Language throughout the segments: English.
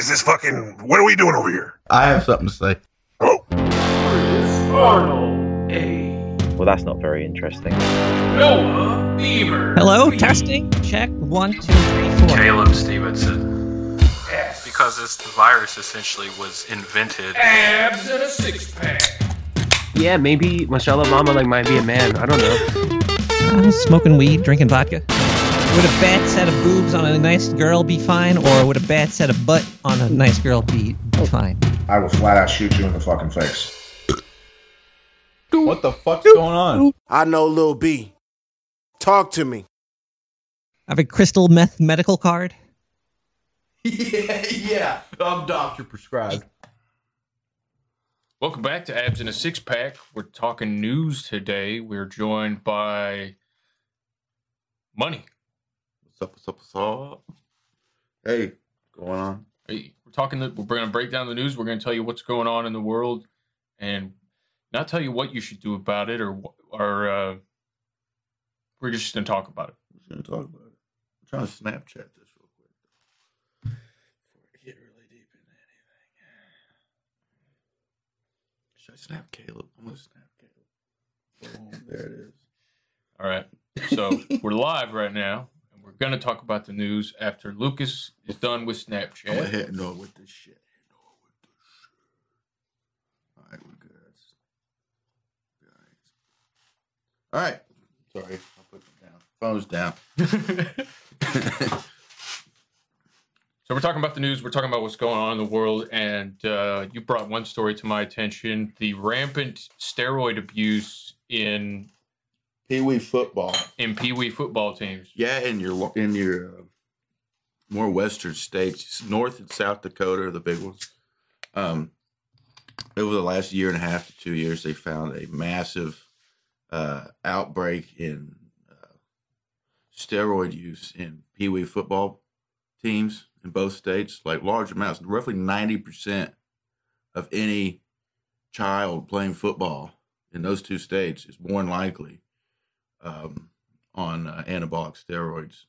is this fucking? What are we doing over here? I have something to say. Oh, Arnold. A. Well, that's not very interesting. Noah Beamer. Hello, testing. Check. One, two, three, four. Caleb Stevenson. S. Because this virus essentially was invented. abs and a six pack. Yeah, maybe Michelle Obama like might be a man. I don't know. Uh, smoking weed, drinking vodka. Would a bad set of boobs on a nice girl be fine, or would a bad set of butt on a nice girl be, be fine? I will flat out shoot you in the fucking face. What the fuck's going on? I know Lil B. Talk to me. I have a crystal meth medical card. yeah, yeah. I'm doctor prescribed. Welcome back to Abs in a Six Pack. We're talking news today. We're joined by Money. What's up? What's up? What's up? Hey, going on? Hey, We're talking. The, we're going to break down the news. We're going to tell you what's going on in the world, and not tell you what you should do about it, or or uh, we're just going to talk about it. We're just gonna talk about it. I'm trying to Snapchat this real quick. Before I get really deep into anything. Should I snap Caleb? I'm gonna snap Caleb. Boom, there it is. All right. So we're live right now, and we're going to talk about the news after Lucas is done with I'm gonna Snapchat. hit no with this shit. No with this shit. All right, we're good. All right. Sorry, I'll put it down. Phone's down. So we're talking about the news. We're talking about what's going on in the world, and uh, you brought one story to my attention: the rampant steroid abuse in Pee wee football. in Pee Wee football teams. Yeah, in your in your uh, more western states, North and South Dakota are the big ones. Um, over the last year and a half to two years, they found a massive uh, outbreak in uh, steroid use in Pee Wee football teams in both states, like large amounts. Roughly ninety percent of any child playing football in those two states is more than likely um, on uh, anabolic steroids.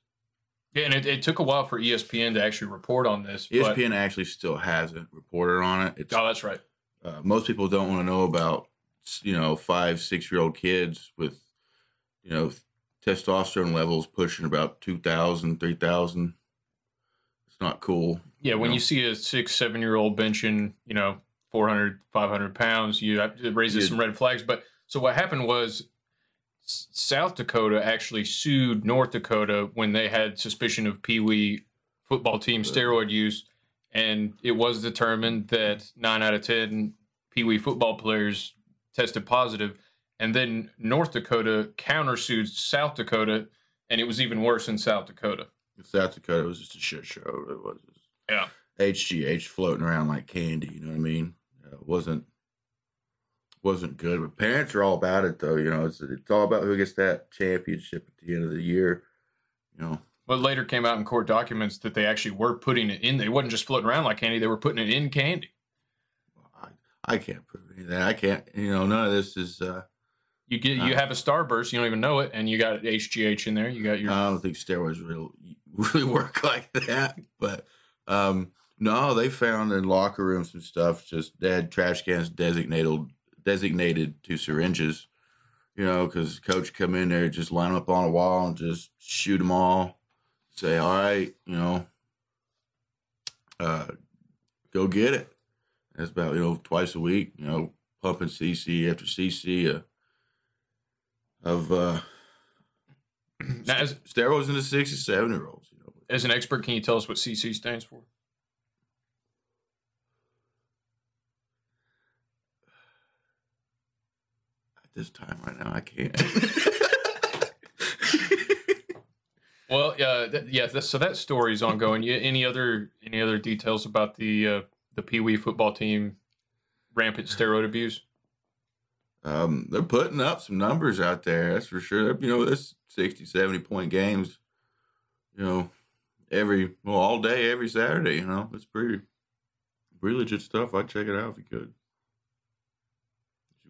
Yeah, and it, it took a while for ESPN to actually report on this. but- ESPN actually still hasn't reported on it. It's oh, that's right. uh, most people don't want to know about you know five six year old kids with you know testosterone levels pushing about 2000 3000 it's not cool Yeah, when know. you see a six, seven year old benching, you know, 400, 500 pounds, you it raises some red flags. But so what happened was South Dakota actually sued North Dakota when they had suspicion of Pee Wee football team steroid use. And it was determined that nine out of 10 Pee Wee football players tested positive. And then North Dakota countersued South Dakota, and it was even worse in South Dakota. south dakota was just a shit show it was Yeah. hgh floating around like candy you know what i mean uh, it wasn't wasn't good but parents are all about it though you know it's, it's all about who gets that championship at the end of the year you know But later came out in court documents that they actually were putting it in. They wasn't just floating around like candy; they were putting it in candy. I, I can't prove any of that i can't you know none of this is uh You get you Uh. have a starburst, you don't even know it, and you got HGH in there. You got your I don't think steroids really really work like that. But um, no, they found in locker rooms and stuff. Just they had trash cans designated designated to syringes. You know, because coach come in there, just line them up on a wall and just shoot them all. Say, all right, you know, uh, go get it. That's about you know twice a week. You know, pumping CC after CC uh, of uh, now, as, steroids in the six and seven year olds. You know, as an expert, can you tell us what CC stands for? This time right now, I can't. Well, uh, th- yeah. So that story is ongoing. You, any other any other details about the uh, the Pee Wee football team rampant steroid abuse? um, they're putting up some numbers out there. That's for sure. You know, this 60, 70 point games. You know, every well all day, every Saturday. You know, it's pretty, pretty legit stuff. I'd check it out if you could.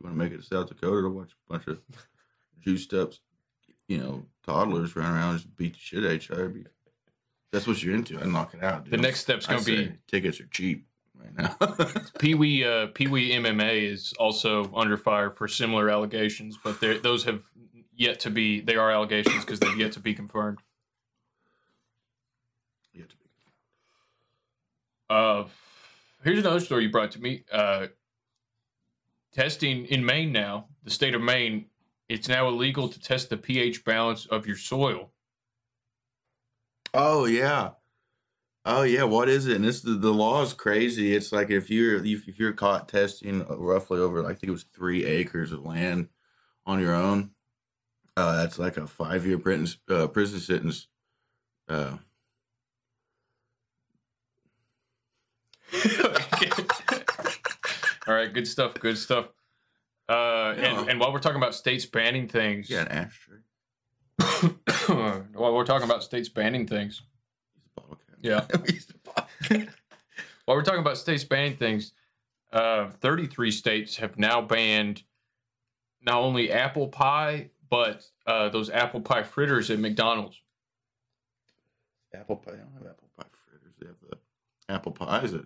You want to make it to South Dakota to watch a bunch of juiced up, you know, toddlers run around and just beat the shit out of each other. Be That's what you're into. I knock it out. Dude. The next step's gonna be- tickets are cheap right now. Pee Wee uh, Pee Wee MMA is also under fire for similar allegations, but those have yet to be. They are allegations because they've yet to be confirmed. Have to be- Uh, here's another story you brought to me. Uh, testing in Maine now, the state of Maine, it's now illegal to test the pH balance of your soil. Oh yeah. Oh yeah. What is it? And this the, the law is crazy. It's like if you're if if you're caught testing roughly over I think it was three acres of land on your own, uh, that's like a five year prison uh, prison sentence. Uh, All right, good stuff. Good stuff. Uh, Yeah. and, and while we're talking about states banning things, yeah, an ashtray. while we're talking about states banning things, Use a bottle cap. Yeah. Use a bottle cap. while we're talking about states banning things, uh, 33 states have now banned not only apple pie, but uh, those apple pie fritters at McDonald's. apple pie. I don't have apple pie fritters. They have the apple pies at.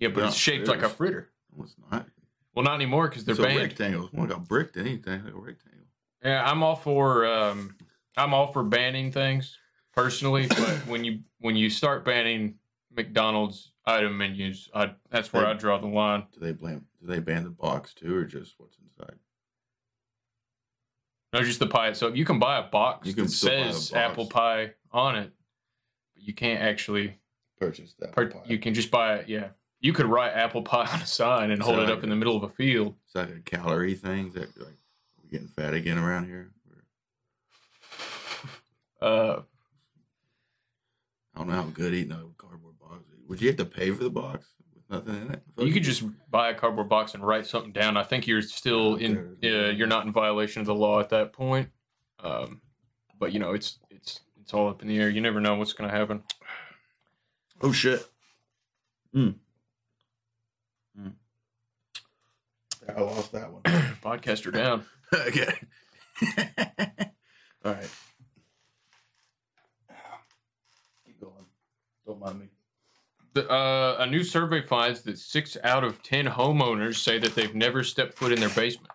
Yeah, but No, it's shaped like a fritter. No, it's not. Well, not anymore because they're It's a banned. rectangle. One got bricked anything like a rectangle. Yeah, I'm all for um, I'm all for banning things personally, but when you when you start banning McDonald's item menus, I, that's where I draw the line. Do they blame? Do they ban the box too, or just what's inside? No, just the pie itself. You can buy a box You can that still buy a says box. apple pie on it, but you can't actually. Purchase that. Per- you can just buy it. Yeah, you could write apple pie on a sign and hold it like up in the middle of a field. It's like a calorie thing. Is that like we getting fat again around here? Uh, I don't know how good eating a cardboard box. is. Would you have to pay for the box with nothing in it? You like could just buy a cardboard box and write something down. I think you're still in. Uh, you're not in violation of the law at that point. Um, but you know, it's it's it's all up in the air. You never know what's going to happen. Oh shit. Mm. I lost that one. Podcaster down. okay. All right. Keep going. Don't mind me. The, uh, a new survey finds that six out of ten homeowners say that they've never stepped foot in their basement.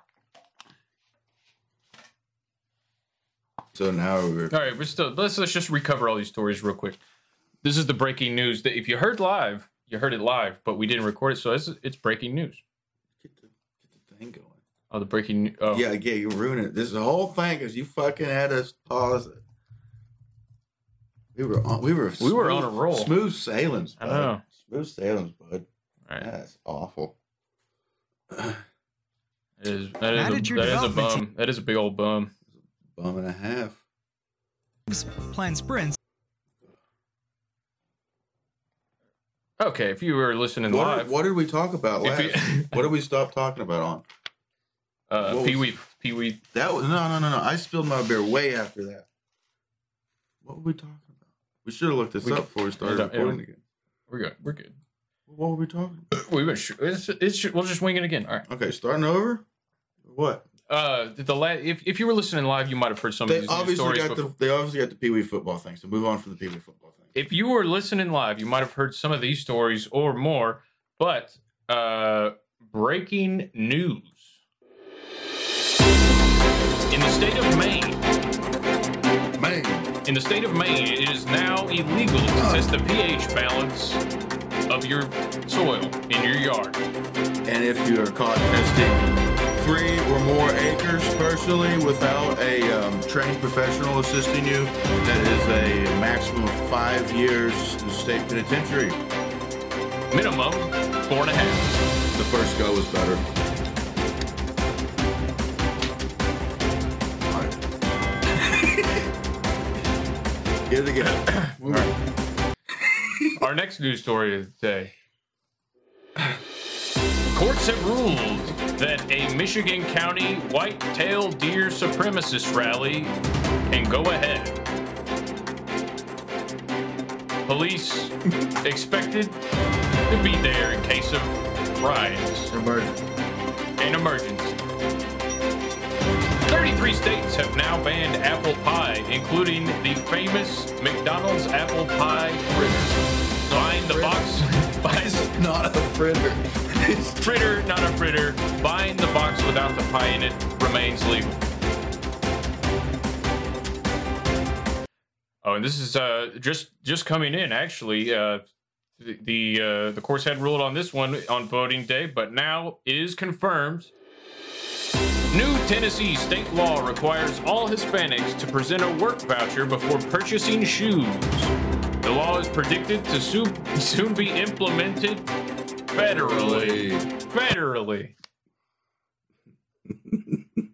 So now we're All right, we're still let's let's just recover all these stories real quick. This is the breaking news that if you heard live, you heard it live, but we didn't record it, so it's, it's breaking news. get the, get the thing going. Oh, the breaking. Oh, Yeah, yeah, you're ruining it. This the whole thing because you fucking had us pause it. We were on. We were. We were on a roll. Smooth sailings. I Bud. know. Smooth sailings, bud. All right. That's awful. That is that is, How a, did your that is a development bum. That is a big old bum. Bum and a half. plan sprints. Okay, if you were listening What, live, did- what did we talk about last? you- what did we stop talking about on? uh, Pee Wee, Pee Wee. That was no, no, no, no. I spilled my beer way after that. What were we talking about? We should have looked this We up before we started yeah, yeah. recording again. We're good. We're good. What were we talking about? Been. Sh- it's, it's, we'll just wing it again. All right. Okay, starting over. What? Uh, the la- if if you were listening live, you might have heard some of these obviously stories. got before. the they obviously got the Pee Wee football thing. So move on from the Pee Wee football thing. If you were listening live, you might have heard some of these stories or more. But uh, breaking news in the state of Maine. Man, In the state of Maine, it is now illegal to test the pH balance of your soil in your yard. and if you are caught testing three or more acres personally without a um, trained professional assisting you, that is a maximum of five years in state penitentiary. Minimum four and a half. The first go was better. Get it again. Our next news story of the day. Courts have ruled that a Michigan County white-tailed deer supremacist rally can go ahead. Police expected to be there in case of riots an emergency. 33 states have now banned apple pie including the famous McDonald's apple pie fritter. Buying the box, Not a fritter. fritter, not a fritter. Buying the box without the pie in it remains legal. Oh, and this is uh, just just coming in. Actually, uh, the uh, the courts had ruled on this one on voting day, but now it is confirmed. New Tennessee state law requires all Hispanics to present a work voucher before purchasing shoes. The law is predicted to soon, soon be implemented federally. Federally.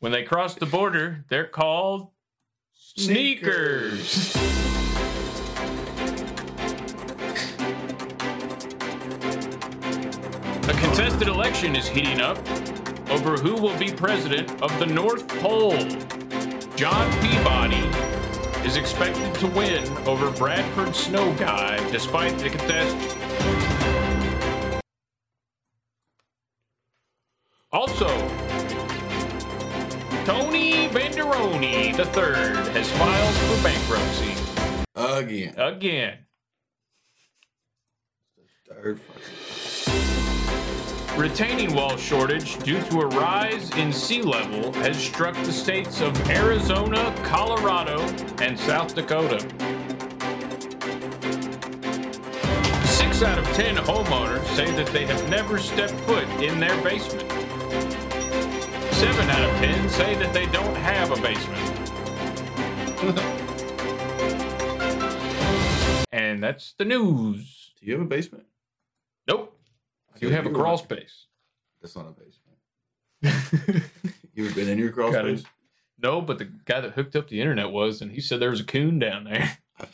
when they cross the border, they're called sneakers. A contested election is heating up over who will be president of the North Pole. John Peabody is expected to win over Bradford Snow Guy despite the contest. Also, Tony Vanderoni III has filed for bankruptcy Again. again. Third fucking. Retaining wall shortage due to a rise in sea level has struck the states of Arizona, Colorado, and South Dakota. Six out of ten homeowners say that they have never stepped foot in their basement. Seven out of ten say that they don't have a basement. and that's the news. Do you have a basement? Nope. So have a crawl space. That's not a basement. You ever been in your crawl space? No, but the guy that hooked up the internet was, and he said there was a coon down there.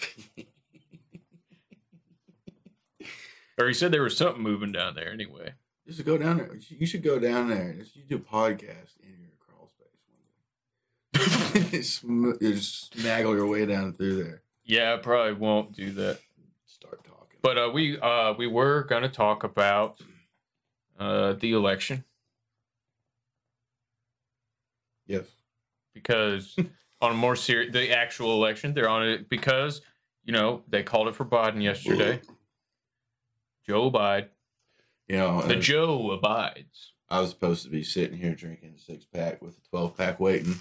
or he said there was something moving down there anyway. You should go down there. You should go down there. You do a podcast in your crawl space one day. Sm- you just snaggle your way down through there. Yeah, I probably won't do that. Start talking. But uh, we uh, we were going to talk about uh, the election Yes. because on a more serious, the actual election, they're on it because you know they called it for Biden yesterday. Joe Biden, You know, the uh, Joe abides. I was supposed to be sitting here drinking a six pack with a twelve pack waiting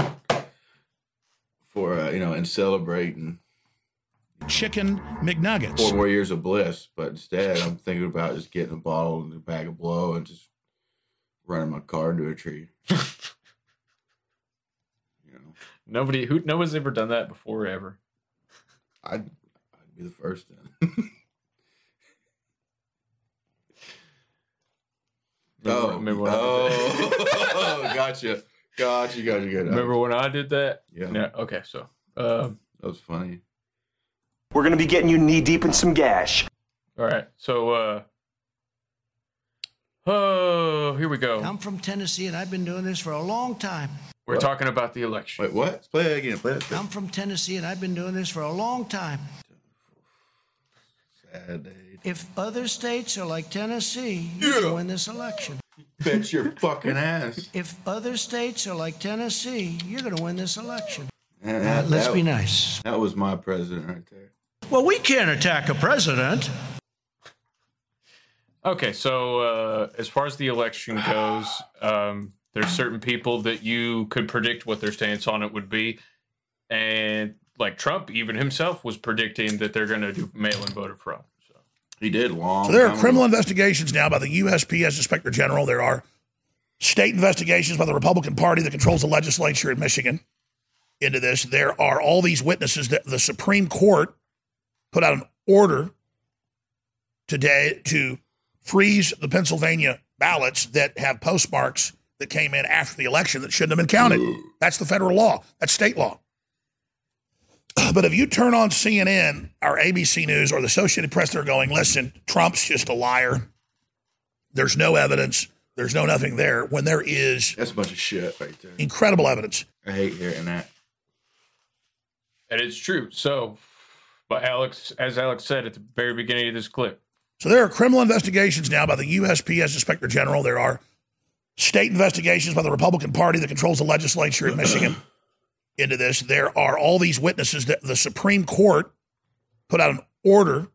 for uh, you know and celebrating Chicken McNuggets. four more years of bliss, but instead I'm thinking about just getting a bottle and a bag of blow and just running my car into a tree. you know, Nobody who no one's ever done that before ever. I'd, I'd be the first then. Remember, oh, remember when I did that? oh, gotcha, gotcha, gotcha, gotcha. remember when I did that? Yeah, Yeah. Okay. So, um, that was funny. We're gonna be getting you knee deep in some gash. all right. So, uh, oh, here we go. I'm from Tennessee and I've been doing this for a long time. We're talking about the election. Wait, what? Let's play that again. Play that. I'm from Tennessee and I've been doing this for a long time. Sad day. If other states are like Tennessee, you yeah. you can win this election. Bet your fucking ass. If other states are like Tennessee, you're going to win this election. And Now, that- let's that- be nice. That was my president right there. Well, we can't attack a president. Okay, so uh, as far as the election goes, um, there's certain people that you could predict what their stance on it would be, and like Trump, even himself was predicting that they're going to do mail-in voter fraud. So He did long. So there are criminal ago. investigations now by the USPS Inspector General. There are state investigations by the Republican Party that controls the legislature in Michigan into this. There are all these witnesses that the Supreme Court put out an order today to freeze the Pennsylvania ballots that have postmarks that came in after the election that shouldn't have been counted. That's the federal law. That's state law. But if you turn on CNN or ABC News or the Associated Press, they're going, listen, Trump's just a liar. There's no evidence. There's no nothing there when there is That's a bunch of shit right there. incredible evidence. I hate hearing that. and it's true. So, but Alex, as Alex said at the very beginning of this clip, So there are criminal investigations now by the USPS Inspector General. There are state investigations by the Republican Party that controls the legislature in Michigan into this. There are all these witnesses that the Supreme Court put out an order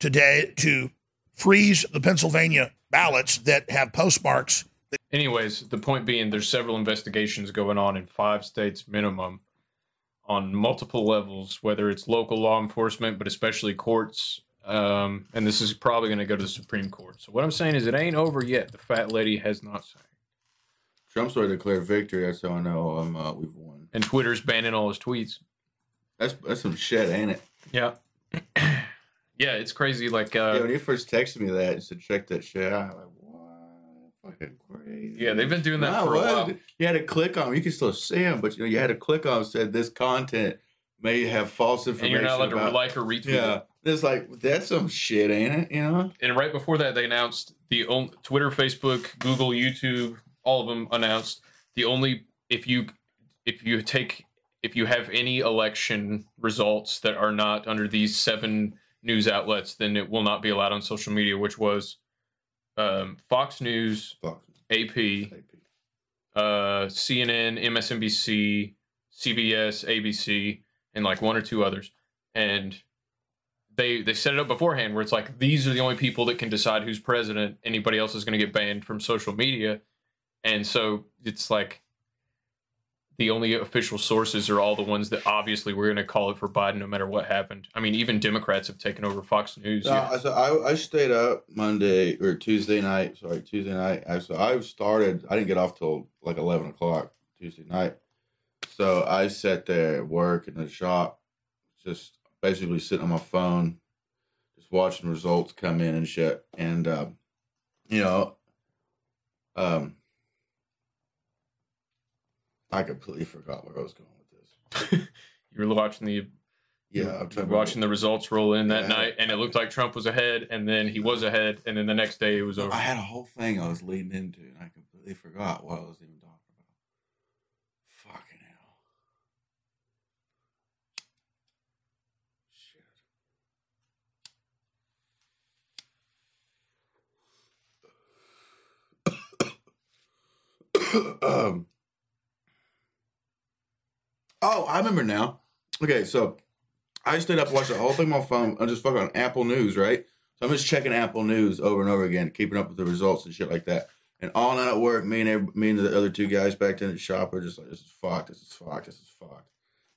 today to freeze the Pennsylvania ballots that have postmarks. Anyways, the point being, there's several investigations going on in five states minimum on multiple levels, whether it's local law enforcement, but especially courts. Um, and this is probably going to go to the Supreme Court. So what I'm saying is, it ain't over yet. The fat lady has not signed. Trump's already declared victory. That's how I know um, uh, we've won. And Twitter's banning all his tweets. That's that's some shit, ain't it? Yeah. yeah, it's crazy. Like, uh, yeah, when you first texted me that and said check that shit out? Fucking crazy. Yeah, they've been doing that No, for a while. You had to click on. You can still see them, but you know you had to click on. Said this content may have false information. and you're not allowed to like or retweet. Yeah, it. it's like that's some shit, ain't it? You know. And right before that, they announced the only Twitter, Facebook, Google, YouTube, all of them announced the only if you if you take if you have any election results that are not under these seven news outlets, then it will not be allowed on social media, which was um, Fox News, AP, uh, CNN, MSNBC, CBS, ABC, and like one or two others. And they they set it up beforehand where it's like these are the only people that can decide who's president. Anybody else is going to get banned from social media, and so it's like the only official sources are all the ones that obviously we're going to call it for Biden no matter what happened. I mean, even Democrats have taken over Fox News. So, I- so I, I stayed up Monday or Tuesday night. Sorry, Tuesday night. I, so I started. I didn't get off till like eleven o'clock Tuesday night. So I sat there at work in the shop, just basically sitting on my phone, just watching results come in and shit. And um, you know, um, I completely forgot where I was going with this. You were watching the Yeah, I'm were trying to watching the results roll in that Yeah. night, and it looked like Trump was ahead, and then he was ahead, and then the next day it was over. I had a whole thing I was leading into, and I completely forgot what I was even talking about. Fucking hell. Shit. um. Oh, I remember now. Okay, so I stayed up watching the whole thing on my phone. I'm just fucking on Apple News, right? So I'm just checking Apple News over and over again, keeping up with the results and shit like that. And all night at work, me and every, me and the other two guys back then at the shop are just like, "This is fucked. This is fucked. This is fucked."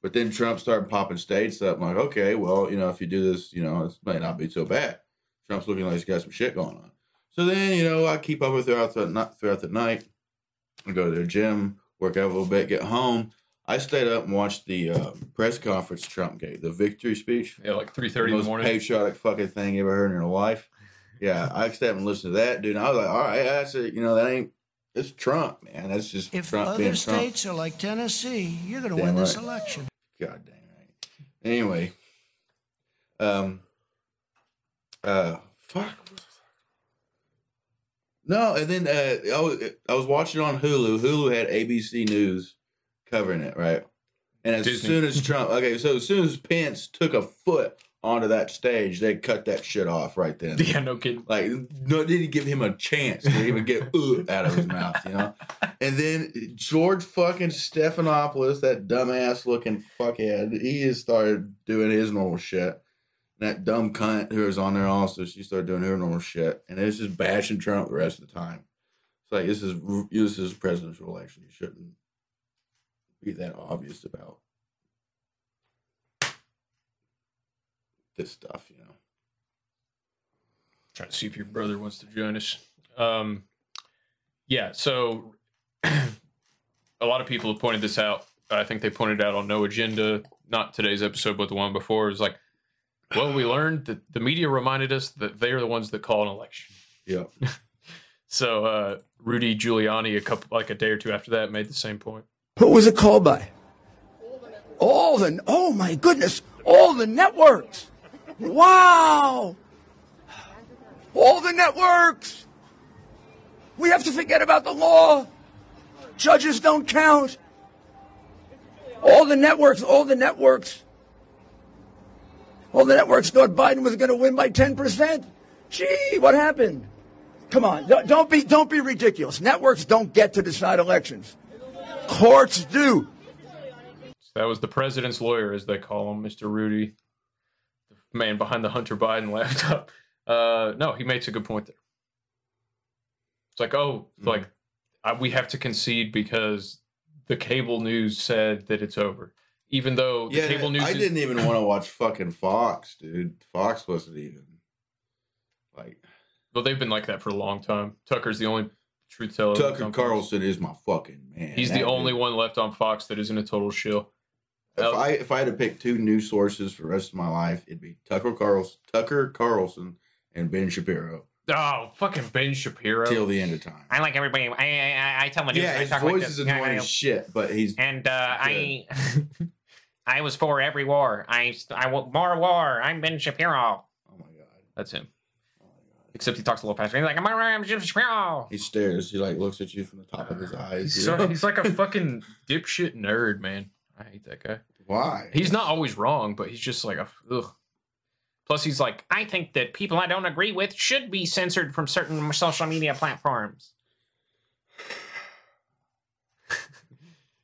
But then Trump started popping states up. I'm like, okay, well, you know, if you do this, you know, it might not be so bad. Trump's looking like he's got some shit going on. So then, you know, I keep up with throughout the. Throughout the night, I go to the gym, work out a little bit, get home. I stayed up and watched the uh, press conference Trump gave, the victory speech. Yeah, like 3:30 in the most morning. patriotic fucking thing you ever heard in your life. Yeah, I stayed up and listened to that, dude. And I was like, all right, that's it. You know, that ain't. It's Trump, man. That's just If Trump other being Trump. states are like Tennessee, you're going to Damn win this election. God damn right. Anyway, um, uh, fuck. No, and then uh, I was I was watching on Hulu. Hulu had ABC News covering it, right? And as Disney. soon as Trump, okay, so as soon as Pence took a foot onto that stage, they cut that shit off right then. Yeah, no kidding. Like, no, didn't give him a chance to even get uh, out of his mouth, you know. And then George fucking Stephanopoulos, that dumbass looking fuckhead, he just started doing his normal shit. And that dumb cunt who was on there also, she started doing her normal shit, and it's just bashing Trump the rest of the time. It's like this is this is presidential election. You shouldn't be that obvious about this stuff, you know. Trying to see if your brother wants to join us. Um, yeah, so a lot of people have pointed this out. I think they pointed out on No Agenda, not today's episode, but the one before. Was like, well, we learned that the media reminded us that they are the ones that call an election. Yeah. So uh, Rudy Giuliani, a couple like a day or two after that, made the same point. Who was it called by? All the, oh my goodness, all the networks. Wow. All the networks. We have to forget about the law. Judges don't count. All the networks, all the networks. All the networks thought Biden was going to win by 10%. Gee, what happened? Come on, don't- don't be, don't be ridiculous. Networks don't get to decide elections. Courts do. That was the president's lawyer, as they call him, Mr. Rudy, the man behind the Hunter Biden laptop. Uh, no, he makes a good point there. It's like, oh, Mm-hmm. like I, we have to concede because the cable news said that it's over, even though the Yeah, cable news. I is- didn't even want to watch fucking Fox, dude. Fox wasn't even like Well, they've been like that for a long time. Tucker's the only truth teller. Tucker Carlson is my fucking man. He's That the only dude. one left on Fox that isn't a total shill. If I if I had to pick two news sources for the rest of my life, it'd be Tucker Carlson, Tucker Carlson, and Ben Shapiro Oh, fucking Ben Shapiro. till the end of time. I like everybody. I I, I tell my news. Yeah, I his talk voice this. is annoying Yeah, as shit, but he's And uh, I, I was for every war. I, I wa- more war. I'm Ben Shapiro. Oh my god, That's him. Except he talks a little faster. He's like, I'm I'm Ben Shapiro. he stares. He like looks at you from the top of his eyes. He's, so, he's like a fucking dipshit nerd, man. I hate that guy. Why? He's not always wrong, but he's just like a ugh. Plus, he's like, I think that people I don't agree with should be censored from certain social media platforms.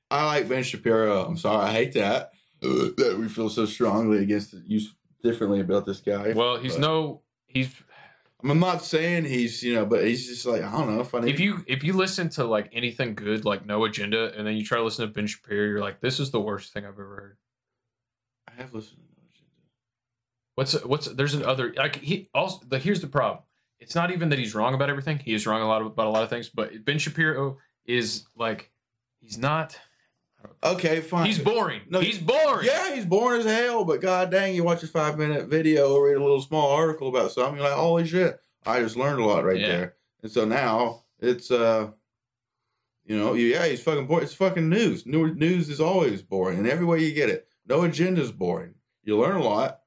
I like Ben Shapiro. I'm sorry, I hate that that we feel so strongly against you differently about this guy. well, he's But- no, he's. I'm not saying he's you know, but he's just like I don't know. Funny. If you if you listen to like anything good, like No Agenda, and then you try to listen to Ben Shapiro, you're like, this is the worst thing I've ever heard. I have listened. to No Agenda. What's what's there's an other like he also the here's the problem. It's not even that he's wrong about everything. He is wrong a lot about a lot of things, but Ben Shapiro is like he's not. Okay, fine. He's boring. No, he's boring. Yeah, he's boring as hell. But god dang, you watch a five minute video or read a little small article about something, you're like, holy shit! I just learned a lot right Yeah. there. And so now it's uh, you know, yeah, he's fucking boring. It's fucking news. New news is always boring, and every way you get it, no agenda is boring. You learn a lot.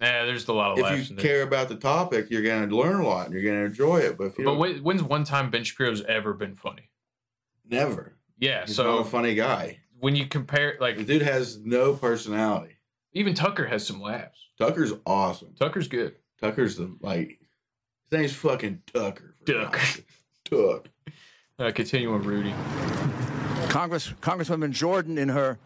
Yeah, there's a lot of If you care about the topic, you're gonna learn a lot and you're gonna enjoy it. But if you But when's one time Ben Shapiro's ever been funny? never, Yeah, he's so not a funny guy. when you compare, like, The dude has no personality. even Tucker has some laughs. Tucker's awesome. Tucker's good. Tucker's the like his name's fucking Tucker. for Tucker. God's sake. Tuck. Uh, continue on Rudy. Congress, Congresswoman Jordan, in her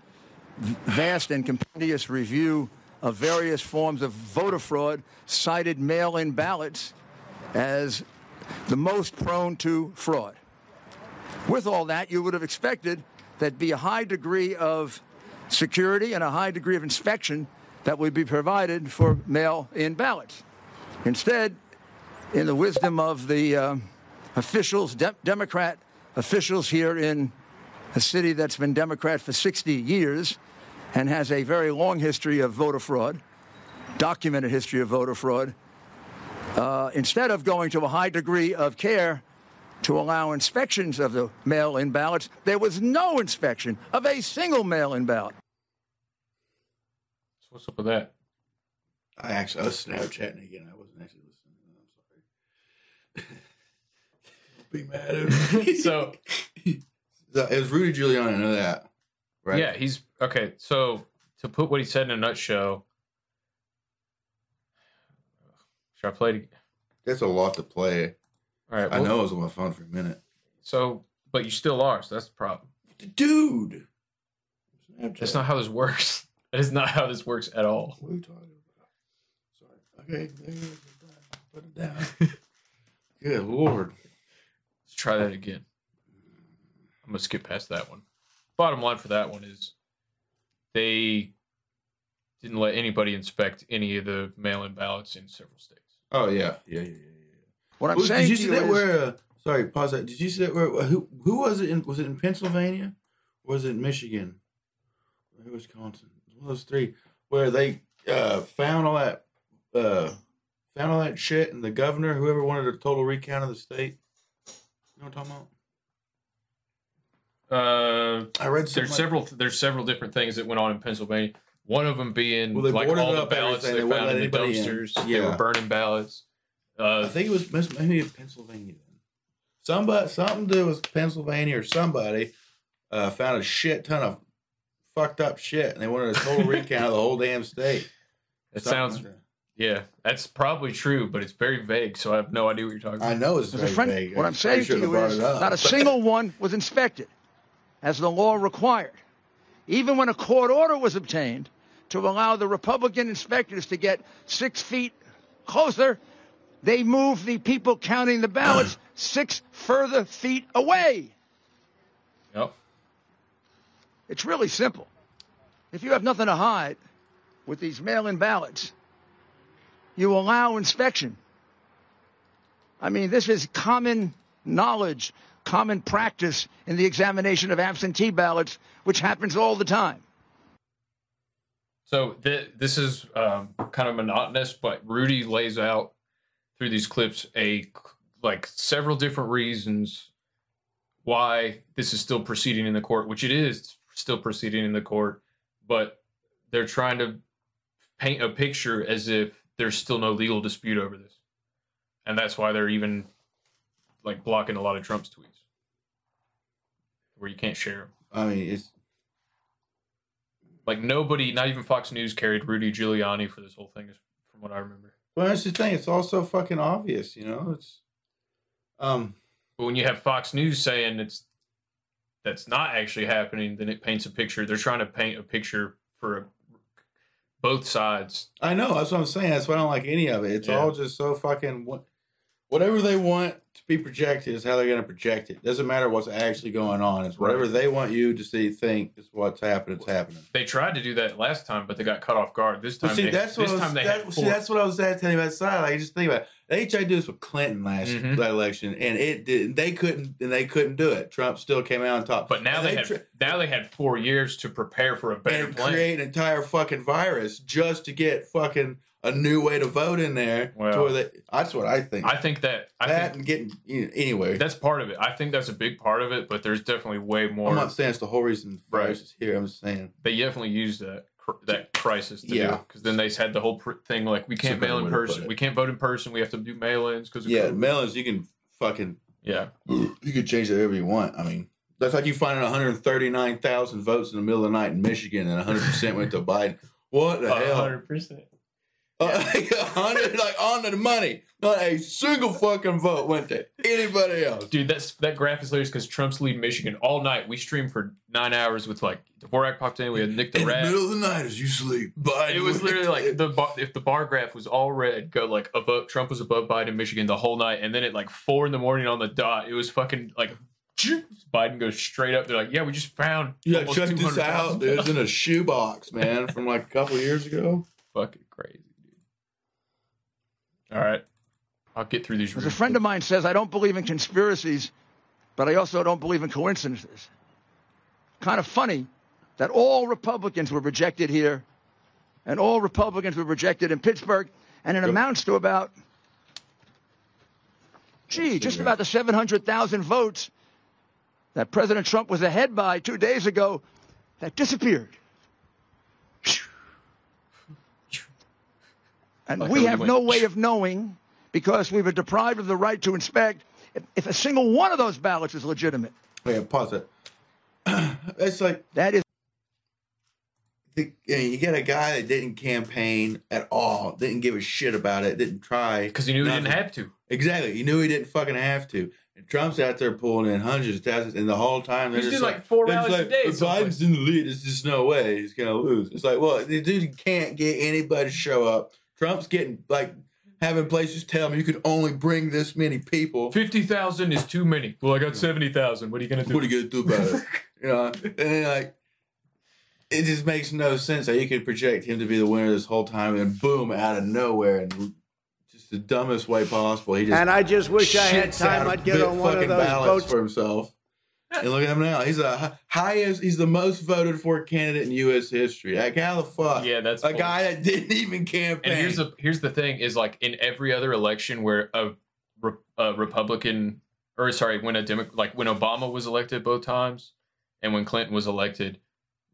v- vast and compendious review of various forms of voter fraud, cited mail in ballots as the most prone to fraud. With all that, you would have expected there'd be a high degree of security and a high degree of inspection that would be provided for mail in ballots. Instead, in the wisdom of the uh, officials, de- Democrat officials here in a city that's been Democrat for 60 years and has a very long history of voter fraud, documented history of voter fraud, uh, instead of going to a high degree of care to allow inspections of the mail in ballots, there was no inspection of a single mail in ballot. So what's up with that? I actually I was Snapchatting again. I wasn't actually listening. I'm sorry. Be mad at me. So it was Rudy Giuliani. I know that. Right? yeah, he's okay. So to put what he said in a nutshell, should I play it? again? That's a lot to play. All right, I know it was on my phone for a minute. So, but you still are. So that's the problem. Dude. That's not how this works. That is not how this works at all. What are you talking about? Sorry. Okay. Put it down. Good lord. Let's try that again. I'm gonna skip past that one. Bottom line for that one is they didn't let anybody inspect any of the mail-in ballots in several states. Oh yeah, yeah, yeah, yeah. What I'm Was- saying did you to see you that is- where? Uh, sorry, pause that. Did you see that where? Who who was it in? Was it in Pennsylvania? Or was it Michigan? Or Wisconsin? It was One of those three where they uh, found all that uh, found all that shit, and the governor, whoever wanted a total recount of the state. You know what I'm talking about? Uh, I read there's like- several there's several different things that went on in Pennsylvania. One of them being Well, they like boarded all the up ballots they. They found in the let anybody in. dumpsters. They were burning ballots. Uh, I think it was Miss- maybe Pennsylvania. Somebody, something to do with Pennsylvania or somebody uh, found a shit ton of fucked up shit, and they wanted a total recount of the whole damn state. It Something sounds, like that. yeah, that's probably true, but it's very vague, so I have no idea what you're talking about. I know it's As a very friend- vague. What I I'm saying to you is up. not a single one was inspected, as the law required. even when a court order was obtained to allow the Republican inspectors to get six feet closer, they moved the people counting the ballots six further feet away. Yep. It's really simple. If you have nothing to hide with these mail in ballots, you allow inspection. I mean, this is common knowledge, common practice in the examination of absentee ballots, which happens all the time. So th- this is um, kind of monotonous, but Rudy lays out through these clips a like several different reasons why this is still proceeding in the court, which it is still proceeding in the court, but they're trying to paint a picture as if there's still no legal dispute over this, and that's why they're even like blocking a lot of Trump's tweets where you can't share them. I mean, it's Like nobody, not even Fox News, carried Rudy Giuliani for this whole thing, from what I remember. Well, that's the thing. It's all so fucking obvious, you know. It's um, But when you have Fox News saying it's that's not actually happening, then it paints a picture. They're trying to paint a picture for a, both sides. I know that's what I'm saying. That's why I don't like any of it. It's Yeah. all just so fucking what, whatever they want to be projected is how they're going to project it. Doesn't matter what's actually going on. It's whatever Right. they want you to see, think is what's happening. It's happening. They tried to do that last time, but they got cut off guard. This time, Well, see, they, that's what this I was, time they that- had see, that's what I was telling you about side. Like, just think about it. They tried to do this with Clinton last Mhm. that election, and it did. They couldn't, and they couldn't do it. Trump still came out on top. but now And they, had tri- now they had four years to prepare for a better and plan. create an entire fucking virus just to get fucking a new way to vote in there. to Well, where they, that's what I think. I think that I that think and getting you know, anyway. that's part of it. I think that's a big part of it, but there's definitely way more. I'm not saying it's the whole reason the Right. virus is here. I'm just saying they definitely used that cr- that crisis to Yeah. because then they had the whole pr- thing like we can't It's a better mail in way to put person, we can't vote in person, we have to do mail-ins because yeah, mail-ins you can fucking yeah. you can change it however you want. I mean, that's like you finding 139,000 votes in the middle of the night in Michigan and 100 percent went to Biden. What the hell? hundred percent. Uh, like, 100, like on the money. Not a single fucking vote went to anybody else. Dude, that's that graph is hilarious because Trump's leading Michigan all night. We streamed for nine hours with like Dvorak popped in. We had Nick the In the middle of the night as you sleep, Biden. It was literally like the bar, if the bar graph was all red, go like above Trump was above Biden, Michigan the whole night, and then at like four in the morning on the dot, it was fucking like Biden goes straight up. They're like, "Yeah, we just found Yeah, check this out. dude. It's in a shoebox, man, from like a couple years ago. Fucking crazy. All right, I'll get through these. As a friend of mine says, I don't believe in conspiracies, but I also don't believe in coincidences. Kind of funny that all Republicans were rejected here, and all Republicans were rejected in Pittsburgh, and it amounts to about, gee, just about the 700,000 votes that President Trump was ahead by two days ago that disappeared. And Like we have no way of knowing because we were deprived of the right to inspect if, if a single one of those ballots is legitimate. Wait, pause it. it's like that is. The, you, know, you get a guy that didn't campaign at all, didn't give a shit about it, didn't try because he knew he didn't have to. Exactly, he knew he didn't fucking have to. And Trump's out there pulling in hundreds of thousands, and the whole time they're He's just doing like, like four they're just rallies a day If. Biden's in the lead. There's just no way he's gonna lose. It's like, well, the dude can't get anybody to show up. Trump's getting like having places tell him you can only bring this many people. Fifty thousand is too many. Well, I got seventy thousand. What are you gonna do? What are you gonna do about it? you know, and then like it just makes no sense how you could project him to be the winner this whole time, and boom, out of nowhere, and just the dumbest way possible, he just And I just wish I had time, I'd get bit on one of fucking those ballots votes. for himself. And look at him now. He's a highest. He's the most voted for candidate in U.S. history. Like how the fuck? Yeah, that's a guy that didn't even campaign. And here's the here's the thing is like in every other election where a, a Republican or sorry when a Demo, like when Obama was elected both times and when Clinton was elected,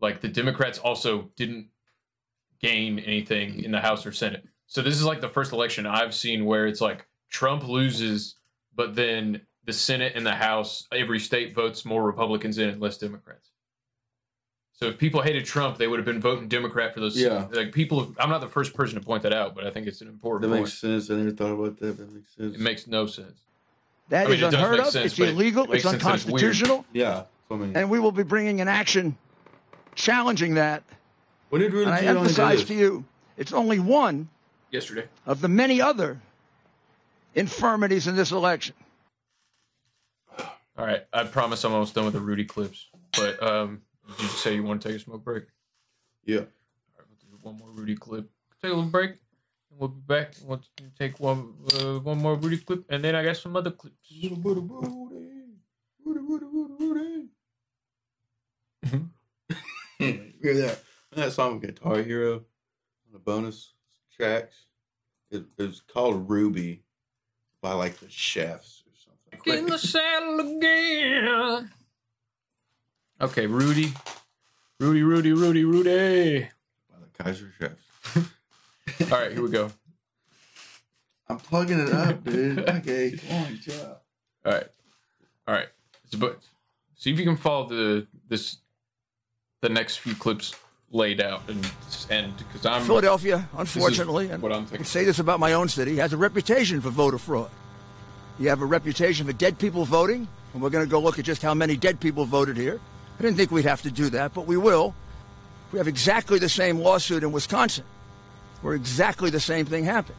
like the Democrats also didn't gain anything in the House or Senate. So this is like the first election I've seen where it's like Trump loses, but then the Senate and the House, every state votes more Republicans in and less Democrats. So if people hated Trump, they would have been voting Democrat for those. Yeah. like people. I'm not the first person to point that out, but I think it's an important that point. makes sense. I never thought about that. That makes sense. It makes no sense. That I is mean, it does unheard make of. sense, it's illegal. it It's sense that it's unconstitutional. Yeah. I mean, and we will be bringing an action challenging that. When did Rudy And I emphasize to you, it's only one Yesterday. of the many other infirmities in this election. All right, I promise I'm almost done with the Rudy clips. But um, did you say you want to take a smoke break? Yeah. All right, we'll do one more Rudy clip. Take a little break, and we'll be back. We'll take one uh, one more Rudy clip, and then I got some other clips. Hear that? That song Guitar Hero on the bonus tracks. It, it was called Ruby by like the Chiefs or something. In the saddle again. Okay, Rudy. Rudy, Rudy, Rudy, Rudy. By the Kaiser Chiefs. All right, here we go. I'm plugging it up, dude. Okay, come on, job. All right, all right. So, but see if you can follow the this the next few clips laid out and and because I'm Philadelphia, unfortunately, and what I'm I thinking. say this about my own city, has a reputation for voter fraud. You have a reputation for dead people voting, and we're going to go look at just how many dead people voted here. I didn't think we'd have to do that, but we will. We have exactly the same lawsuit in Wisconsin, where exactly the same thing happened.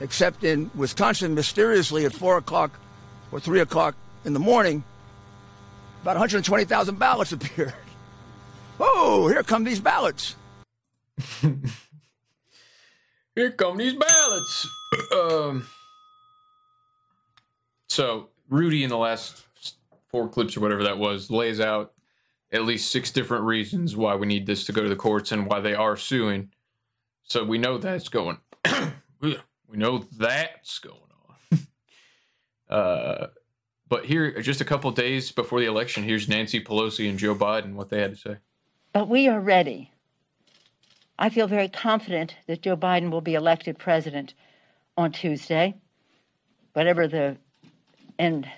Except in Wisconsin, mysteriously at 4 o'clock or 3 o'clock in the morning, about 120,000 ballots appeared. Oh, here come these ballots. Here come these ballots. um, so Rudy in the last four clips or whatever that was lays out at least six different reasons why we need this to go to the courts and why they are suing. So we know that's going. we know that's going on. uh, but here, just a couple days before the election, here's Nancy Pelosi and Joe Biden what they had to say. But we are ready. I feel very confident that Joe Biden will be elected president on Tuesday, whatever the end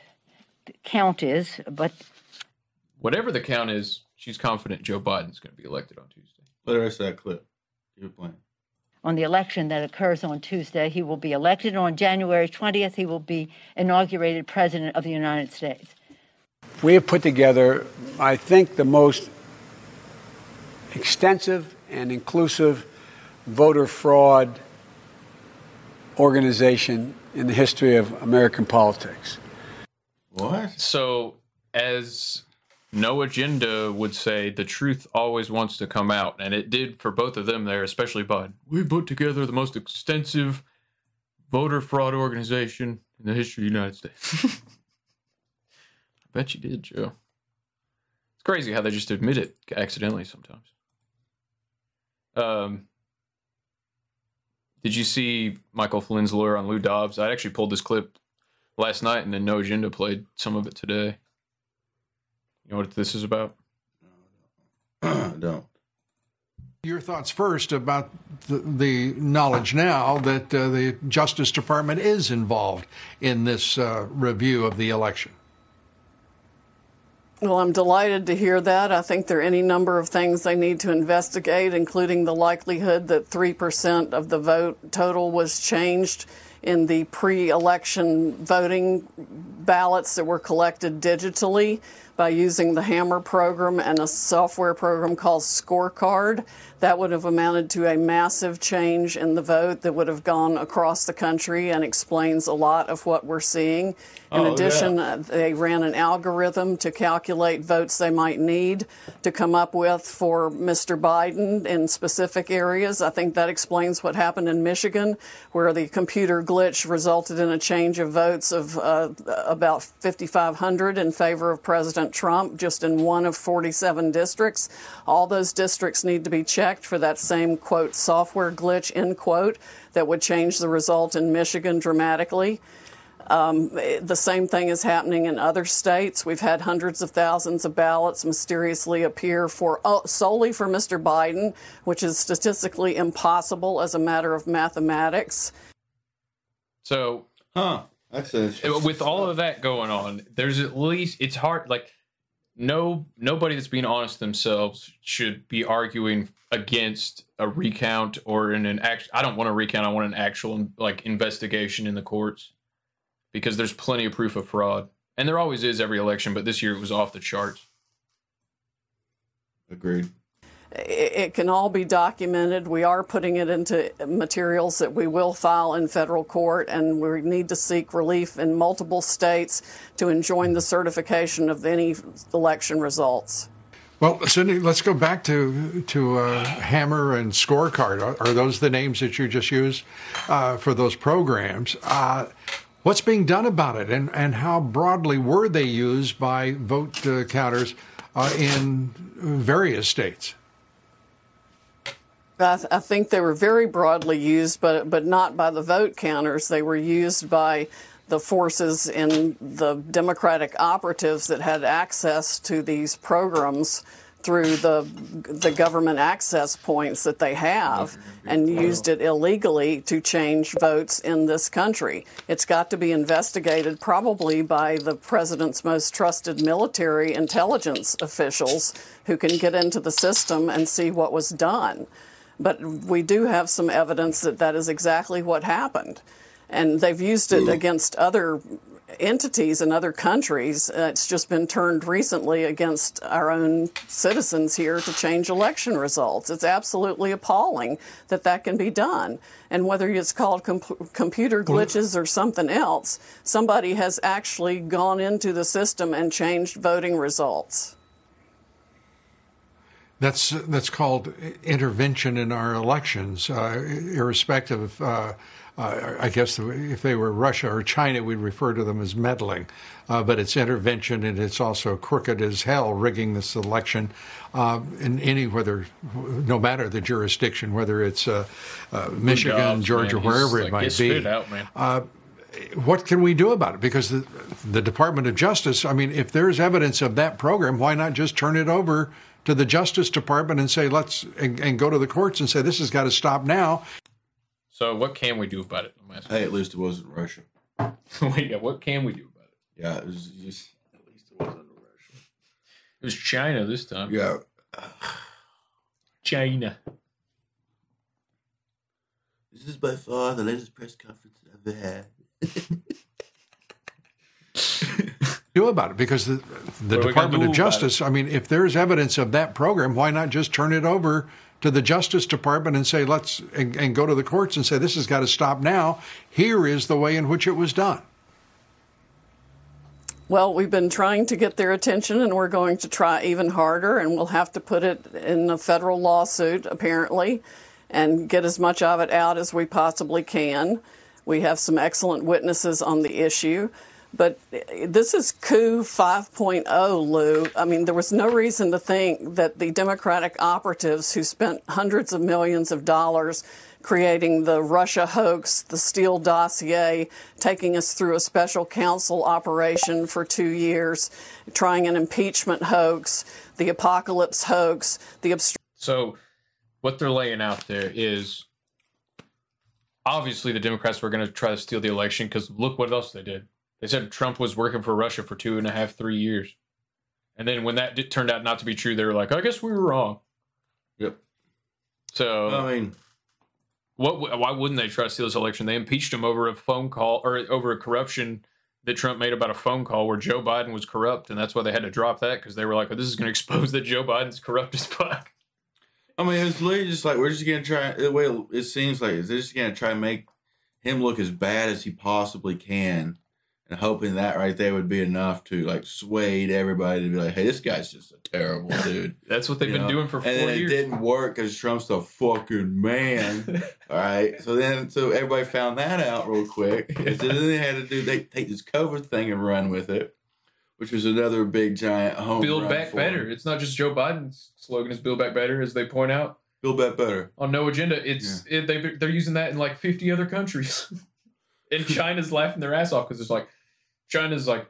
count is. But Whatever the count is, she's confident Joe Biden's going to be elected on Tuesday. Play the rest of that clip. You're playing. on the election that occurs on Tuesday, he will be elected. On January 20th, he will be inaugurated president of the United States. We have put together, I think, the most extensive and inclusive voter fraud organization in the history of American politics. What? So, as No Agenda would say, the truth always wants to come out. And it did for both of them there, especially Biden. We put together the most extensive voter fraud organization in the history of the United States. I bet you did, Joe. It's crazy how they just admit it accidentally sometimes. Um, did you see Michael Flynn's lawyer on Lou Dobbs? I actually pulled this clip last night, and then No Agenda played some of it today. You know what this is about? I don't. Your thoughts first about the, the knowledge now that uh, the Justice Department is involved in this uh, review of the election. Well, I'm delighted to hear that. I think there are any number of things they need to investigate, including the likelihood that 3% of the vote total was changed in the pre election voting ballots that were collected digitally by using the Hammer program and a software program called Scorecard. That would have amounted to a massive change in the vote that would have gone across the country and explains a lot of what we're seeing. In Oh, addition, yeah. uh, they ran an algorithm to calculate votes they might need to come up with for Mr. Biden in specific areas. I think that explains what happened in Michigan, where the computer glitch resulted in a change of votes of uh, about 5,500 in favor of President Trump, just in one of 47 districts. All those districts need to be checked for that same, quote, software glitch, end quote, that would change the result in Michigan dramatically. Um, the same thing is happening in other states. We've had hundreds of thousands of ballots mysteriously appear for uh, solely for Mr. Biden, which is statistically impossible as a matter of mathematics. So, huh? That's with all of that going on, there's at least it's hard. Like, no nobody that's being honest themselves should be arguing against a recount or in an act. I don't want a recount. I want an actual like investigation in the courts because there's plenty of proof of fraud, and there always is every election. But this year it was off the charts. Agreed. It, can all be documented. We are putting it into materials that we will file in federal court, and we need to seek relief in multiple states to enjoin the certification of any election results. Well, Sidney, let's go back to to uh, Hammer and Scorecard. Are, are, those the names that you just used uh, for those programs? Uh, what's being done about it, and, and how broadly were they used by vote uh, counters uh, in various states? I, th- I, think they were very broadly used, but but not by the vote counters. They were used by the forces in the Democratic operatives that had access to these programs through the the government access points that they have and used it illegally to change votes in this country. It's got to be investigated probably by the president's most trusted military intelligence officials who can get into the system and see what was done. But we do have some evidence that that is exactly what happened and they've used it against other entities in other countries. Uh, it's just been turned recently against our own citizens here to change election results. It's absolutely appalling that that can be done. And whether it's called comp- computer glitches or something else, somebody has actually gone into the system and changed voting results. That's that's called intervention in our elections, uh, irrespective of. Uh, uh, I guess if they were Russia or China, we'd refer to them as meddling. Uh, but it's intervention and it's also crooked as hell, rigging this election uh, in any, whether, no matter the jurisdiction, whether it's uh, uh, Michigan, Georgia, man. wherever it like, might be. Out, man. Uh, what can we do about it? Because the, the Department of Justice, I mean, if there's evidence of that program, why not just turn it over to the Justice Department and say, let's, and, and go to the courts and say, this has got to stop now? So what can we do about it? Hey, at least it wasn't Russia. Wait, yeah, what can we do about it? Yeah, it was just at least it wasn't Russia. It was China this time. Yeah, China. This is by far the latest press conference I've ever had. do about it because the, the Department of Justice, I mean, if there's evidence of that program, why not just turn it over to the Justice Department and say, let's, and, and go to the courts and say, this has got to stop now. Here is the way in which it was done. Well, we've been trying to get their attention, and we're going to try even harder, and we'll have to put it in a federal lawsuit, apparently, and get as much of it out as we possibly can. We have some excellent witnesses on the issue. But this is coup 5.0, Lou. I mean, there was no reason to think that the Democratic operatives who spent hundreds of millions of dollars creating the Russia hoax, the Steele dossier, taking us through a special counsel operation for two years, trying an impeachment hoax, the apocalypse hoax, the obstru- So, what they're laying out there is obviously the Democrats were going to try to steal the election because look what else they did. They said Trump was working for Russia for two and a half, three years. And then when that did, turned out not to be true, they were like, I guess we were wrong. Yep. So, I mean, what? Why wouldn't they try to steal this election? They impeached him over a phone call or over a corruption that Trump made about a phone call where Joe Biden was corrupt, and that's why they had to drop that because they were like, oh, "This is going to expose that Joe Biden's corrupt as fuck." I mean, it's literally just like we're just going to try. The way it seems like is they're just going to try and make him look as bad as he possibly can and hoping that right there would be enough to like sway everybody to be like, "Hey, this guy's just a terrible dude." That's what they've You been know? doing for four and years. it didn't work because Trump's the fucking man. All right, so then so everybody found that out real quick. And so then they had to do they take this COVID thing and run with it, which was another big giant home Build run back for better. him. It's not just Joe Biden's slogan is "Build back better," as they point out. Build back better on no agenda. It's it, they they're using that in like fifty other countries, and China's laughing their ass off because it's like China's like,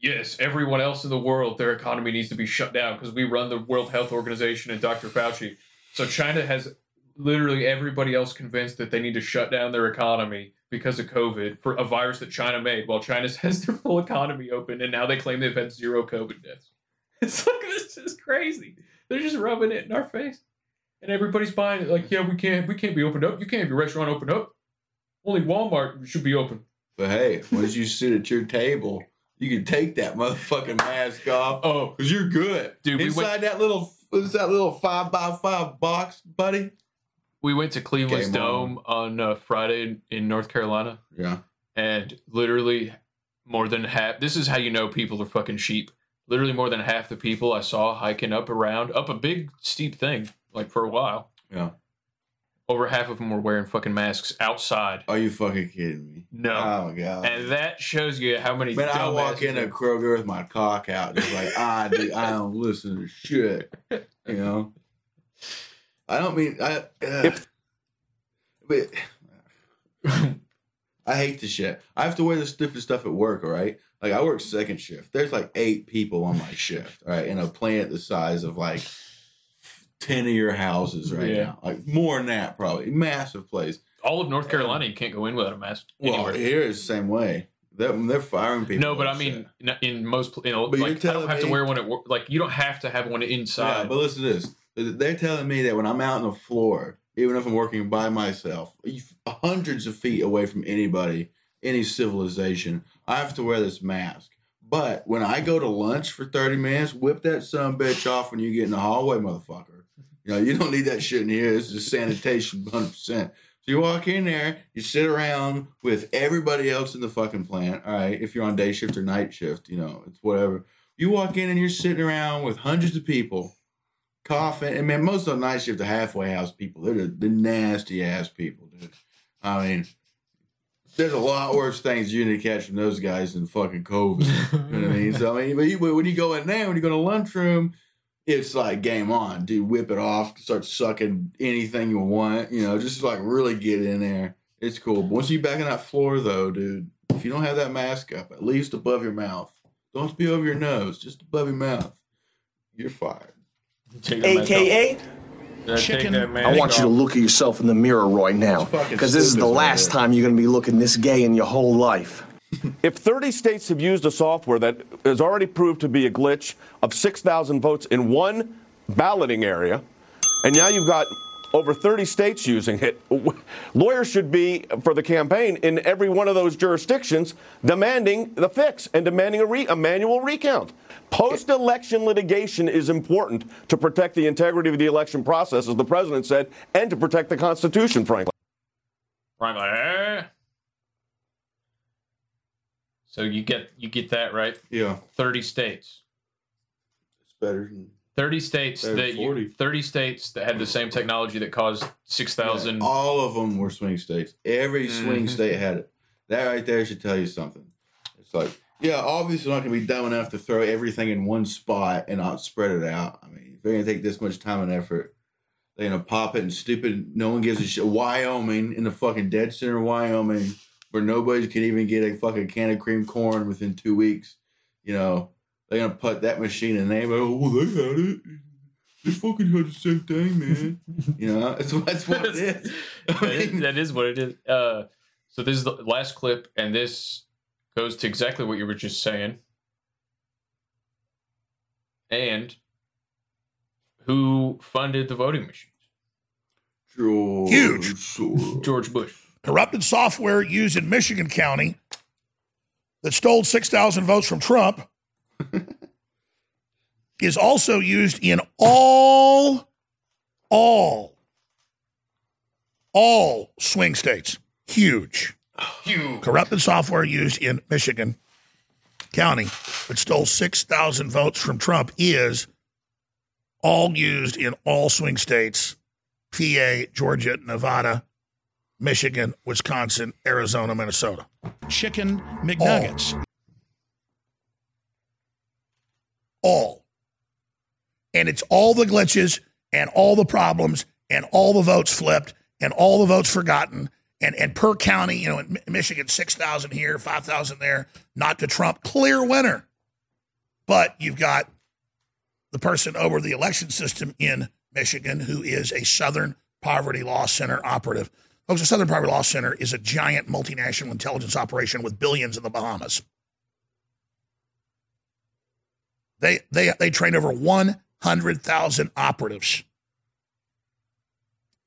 yes, everyone else in the world, their economy needs to be shut down because we run the World Health Organization and Dr. Fauci. So China has literally everybody else convinced that they need to shut down their economy because of COVID for a virus that China made, while China has their full economy open, and now they claim they've had zero COVID deaths. It's like this is crazy. They're just rubbing it in our face, and everybody's buying it. Like, yeah, we can't, we can't be opened up. You can't have your restaurant open up. Only Walmart should be open. But hey, once you sit at your table, you can take that motherfucking mask off. Oh, because you're good, Dude, we Inside went- that little was that little five by five box, buddy? We went to Cleveland's Game. Dome on uh, Friday in, North Carolina, Yeah. and literally more than half. This is how you know people are fucking sheep. Literally more than half the people I saw hiking up around up a big steep thing like for a while. Yeah. Over half of them were wearing fucking masks outside. Are you fucking kidding me? No. Oh god. And that shows you how many. Man, I walk dumbasses in there- a Kroger with my cock out, just like ah, I don't listen to shit. You know. I don't mean I. Uh, but I hate the shit. I have to wear this stupid stuff at work. All right, like I work second shift. There's like eight people on my shift. All right, in a plant the size of like ten of your houses right Yeah. now. Like more than that, probably massive place. all of North Carolina, you can't go in without a mask. Well, anywhere. here is the same way. They're, they're firing people. No, but I mean, in- in most, you know, But you're like I don't telling have to wear one at work. Like you don't have to have one inside. Yeah, but listen to this. They're telling me that when I'm out on the floor, even if I'm working by myself, hundreds of feet away from anybody, any civilization, I have to wear this mask. But when I go to lunch for 30 minutes, whip that son bitch off when you get in the hallway, motherfucker. You know, you don't need that shit in here. This is sanitation 100%. So you walk in there, you sit around with everybody else in the fucking plant. All right, if you're on day shift or night shift, you know, it's whatever. You walk in and you're sitting around with hundreds of people coughing. And man, most of the night shift, the halfway house people, they're the, the nasty ass people, dude. I mean, there's a lot worse things you need to catch from those guys than fucking COVID. you know what I mean? So I mean, but, you, when you go in there, when you go to lunchroom, it's like game on, dude. Whip it off, start sucking anything you want. You know, just like really get in there. It's cool. But once you back on that floor, though, dude, if you don't have that mask up, at least above your mouth, don't be over your nose, just above your mouth, you're fired. AKA Chicken. I want you to look at yourself in the mirror right now, because this is the last man. time you're going to be looking this gay in your whole life. If 30 states have used a software that has already proved to be a glitch of 6,000 votes in one balloting area, and now you've got over 30 states using it, lawyers should be, for the campaign, in every one of those jurisdictions demanding the fix and demanding a, re- a manual recount. Post election litigation is important to protect the integrity of the election process, as the president said, and to protect the Constitution, frankly. Right, eh. So you get you get that right. Yeah, thirty states. It's better than Thirty states than that you, thirty states that had the same technology that caused six thousand. All of them were swing states. Every swing Mhm. state had it. That right there should tell you something. It's like, yeah, obviously not going to be dumb enough to throw everything in one spot and not spread it out. I mean, if they're going to take this much time and effort, they're going to pop it and stupid, no one gives a shit. Wyoming, in the fucking dead center of Wyoming, where nobody can even get a fucking can of cream corn within two weeks. You know, they're going to put that machine in there. Oh, they had it. They fucking had the same thing, man. you know, that's, that's what it is. that, is, that is what it is. Uh, so this is the last clip, and this goes to exactly what you were just saying. And who funded the voting machines? Huge. George Bush. Corrupted software used in Michigan County that stole 6,000 votes from Trump is also used in all, all, all swing states. Huge. Huge. Corrupted software used in Michigan County that stole 6,000 votes from Trump is all used in all swing states PA, Georgia, Nevada, Michigan, Wisconsin, Arizona, Minnesota. Chicken McNuggets. All. And it's all the glitches and all the problems and all the votes flipped and all the votes forgotten. And, and per county, you know, in Michigan, 6,000 here, 5,000 there, not to Trump. Clear winner. But you've got the person over the election system in Michigan who is a Southern Poverty Law Center operative. Folks, the Southern Poverty Law Center is a giant multinational intelligence operation with billions in the Bahamas. They they they trained over 100,000 operatives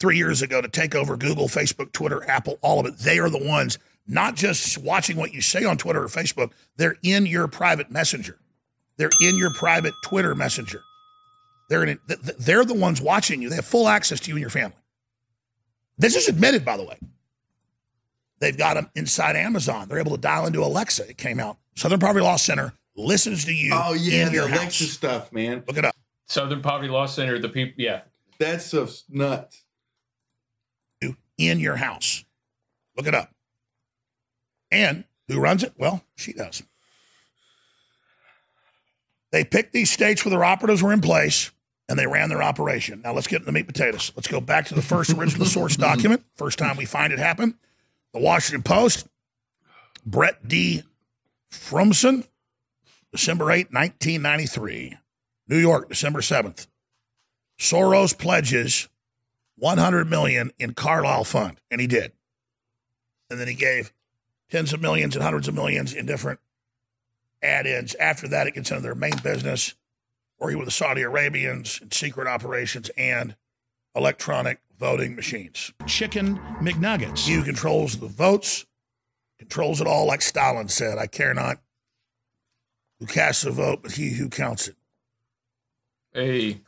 three years ago to take over Google, Facebook, Twitter, Apple, all of it. They are the ones not just watching what you say on Twitter or Facebook. They're in your private messenger. They're in your private Twitter messenger. They're in, th- th- they're the ones watching you. They have full access to you and your family. This is admitted, by the way. They've got them inside Amazon. They're able to dial into Alexa. It came out. Southern Poverty Law Center listens to you. Oh yeah, in the your Alexa house. stuff, man. Look it up. Southern Poverty Law Center, the people, yeah. That stuff's nuts. In your house. Look it up. And who runs it? Well, she does. They picked these states where their operatives were in place and they ran their operation. Now let's get into the meat and potatoes. Let's go back to the first original source document. First time we find it happen. The Washington Post, Brett D. Frumson, December 8, 1993. New York, December 7th. Soros pledges 100 million in Carlyle Fund, and he did. And then he gave tens of millions and hundreds of millions in different add-ins. After that, it gets into their main business, working with the Saudi Arabians in secret operations and electronic voting machines. Chicken McNuggets. He who controls the votes, controls it all, like Stalin said. I care not who casts a vote, but he who counts it. Hey,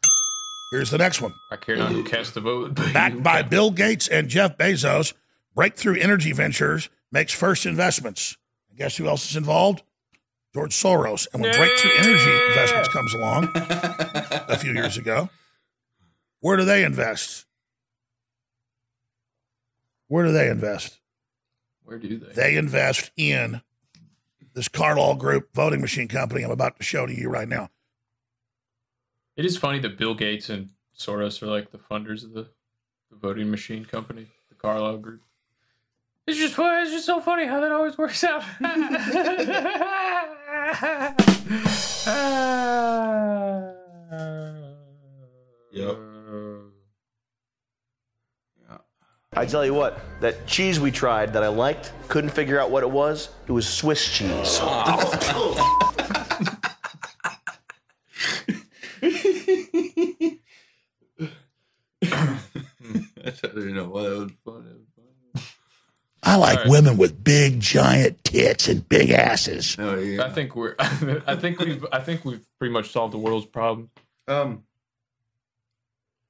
Here's the next one. I care not who cast the vote. Backed by Bill Gates and Jeff Bezos, Breakthrough Energy Ventures makes first investments. And guess who else is involved? George Soros. And when Breakthrough Energy Investments comes along a few years ago, where do they invest? Where do they invest? Where do they? They invest in this Carlyle Group voting machine company I'm about to show to you right now. It is funny that Bill Gates and Soros are like the funders of the, the voting machine company, the Carlyle Group. It's just fun. It's just so funny how that always works out. Yep. I tell you what, that cheese we tried that I liked, couldn't figure out what it was. It was Swiss cheese. I don't know why that was fun. I like All right. women with big, giant tits and big asses. Oh yeah. I think we're. I think we've. I think we've pretty much solved the world's problem. Um,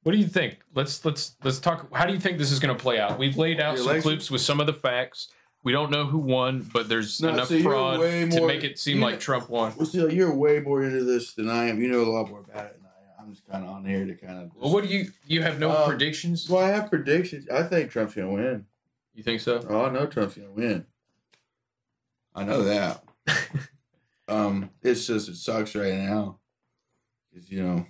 What do you think? Let's let's let's talk. How do you think this is going to play out? We've laid out The some election- clips with some of the facts. We don't know who won, but there's No, enough so fraud way to make it seem you like Trump won. Well, still, you're way more into this than I am. You know a lot more about it than I am. I'm just kind of on here to kind of. Well, what do you? You have no Um, predictions. Well, I have predictions. I think Trump's gonna win. You think so? Oh, I know Trump's gonna win. I know that. um, it's just it sucks right now. 'Cause, you know,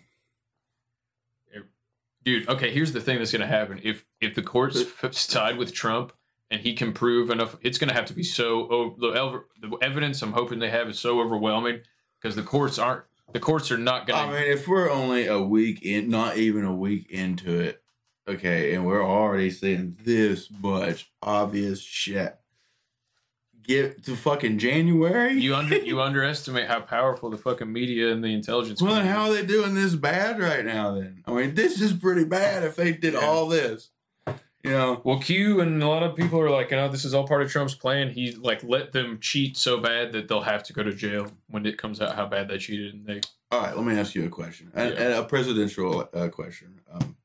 Dude, okay. Here's the thing that's going to happen. If if the courts side with Trump and he can prove enough, it's going to have to be so. Oh, the, the evidence I'm hoping they have is so overwhelming because the courts aren't. The courts are not going to... I mean, if we're only a week in, not even a week into it, okay, and we're already seeing this much obvious shit. Get to fucking January. You under you underestimate how powerful the fucking media and the intelligence. Well, how are they doing this bad right now? Then I mean, this is pretty bad. If they did all this, you know. Well, Q and a lot of people are like, you know, this is all part of Trump's plan. He like let them cheat so bad that they'll have to go to jail when it comes out how bad they cheated. And they All right, let me ask you a question, and, Yeah. and a presidential uh, question, um,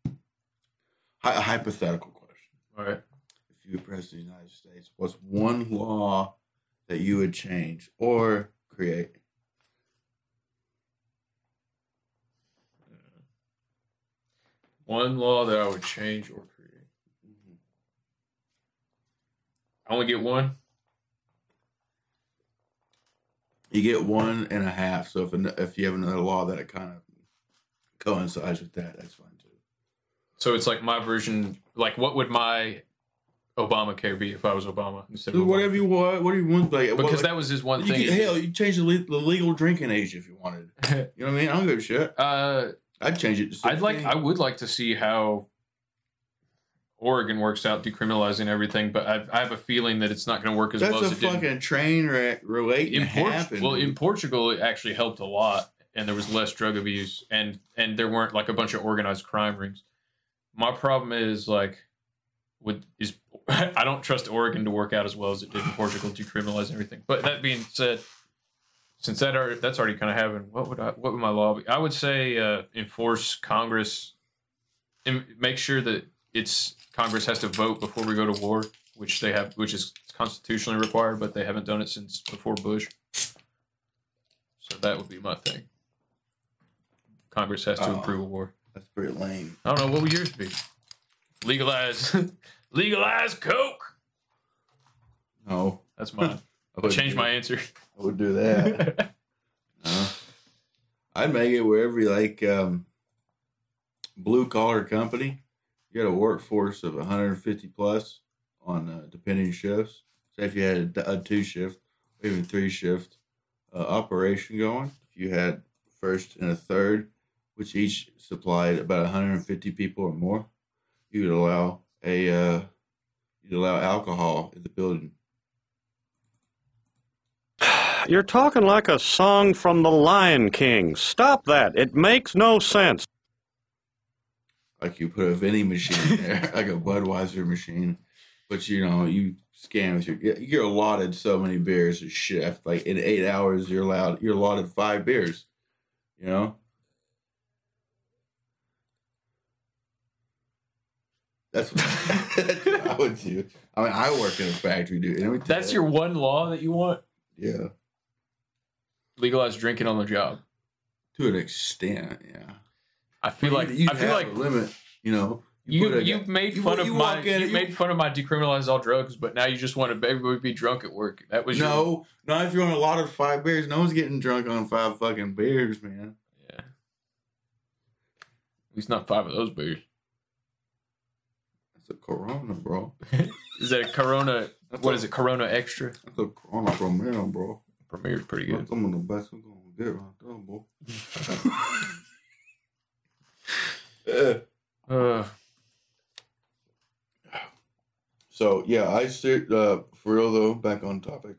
a hypothetical question. all right. If you were president of the United States, what's one law that you would change or create? One law that I would change or create. I only get one. You get one and a half. So if if you have another law that it kind of coincides with that, that's fine too. So it's like my version. Like, what would my Obamacare be if I was Obama instead of Obama? whatever you want. What do you want? Like Because what- that was his one you thing. Could, hell, you change the, le- the legal drinking age if you wanted. You know what I mean? I don't give a shit. Uh, I'd change it. To I'd like. 16. I would like to see how Oregon works out decriminalizing everything, but I've, I have a feeling that it's not going to work as That's well as it did. That's a fucking train wreck in to Port- well, in. Portugal, it actually helped a lot, and there was less drug abuse, and and there weren't like a bunch of organized crime rings. My problem is like, with is I don't trust Oregon to work out as well as it did in Portugal, decriminalize everything. But that being said, since that are, that's already kind of happened, what would I what would my law be? I would say uh, enforce Congress and make sure that it's Congress has to vote before we go to war, which they have, which is constitutionally required, but they haven't done it since before Bush. So that would be my thing. Congress has to Oh. approve a war. That's pretty lame. I don't know what would yours be. Legalize, legalize coke. No, That's mine. I I'll would change do- my answer. I would do that. no. I'd make it where every like um, blue collar company, you got a workforce of 150 plus on uh, depending shifts. Say if you had a, a two shift, or even three shift uh, operation going, if you had first and a third, which each supplied about 150 people or more, you would allow a uh, you'd allow alcohol in the building. You're talking like a song from The Lion King. Stop that. It makes no sense. Like you put a vending machine there, like a Budweiser machine, but you know you scan with your you're allotted so many beers a shift. Like in eight hours, you're allowed you're allotted five beers. You know. That's what, that's what I would do. I mean, I work in a factory, dude. and let me tell That's your one law that you want? yeah, Legalize drinking on the job. to an extent, yeah. I feel like you I feel have like a limit. You know, you a- you've made you- fun you of my in, you you- made fun of my decriminalize all drugs, but now you just want to everybody be drunk at work. That was your, No, not if you're on a lot of five beers. No one's getting drunk on five fucking beers, man. Yeah, at least not five of those beers. That's a Corona, bro. Is that a Corona? That's what a- is it? Corona Extra. That's a Corona Premier, bro. Premier's pretty good. That's some of the best I'm gonna get right there, bro. Yeah. Uh, So yeah, I sit uh, for real though. Back on topic.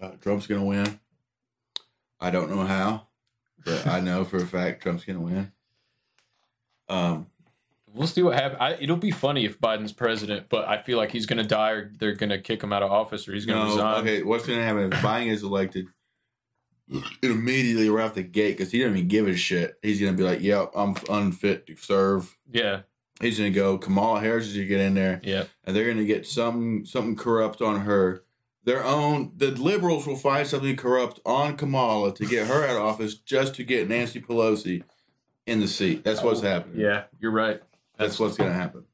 Uh, Trump's gonna win. I don't know how, but I know for a fact Trump's gonna win. Um, we'll see what happens. I, it'll be funny if Biden's president, but I feel like he's going to die or they're going to kick him out of office or he's going to no, resign. okay. What's gonna happen if Biden is elected? It immediately right off the gate because he doesn't even give a shit. He's gonna be like, "Yep, I'm unfit to serve." Yeah, He's gonna go. Kamala Harris is gonna get in there. yeah. and they're going to get some something corrupt on her. Their own the liberals will find something corrupt on Kamala to get her out of office just to get Nancy Pelosi in the seat. That's what's oh, happening. Yeah, you're right. That's what's going to happen.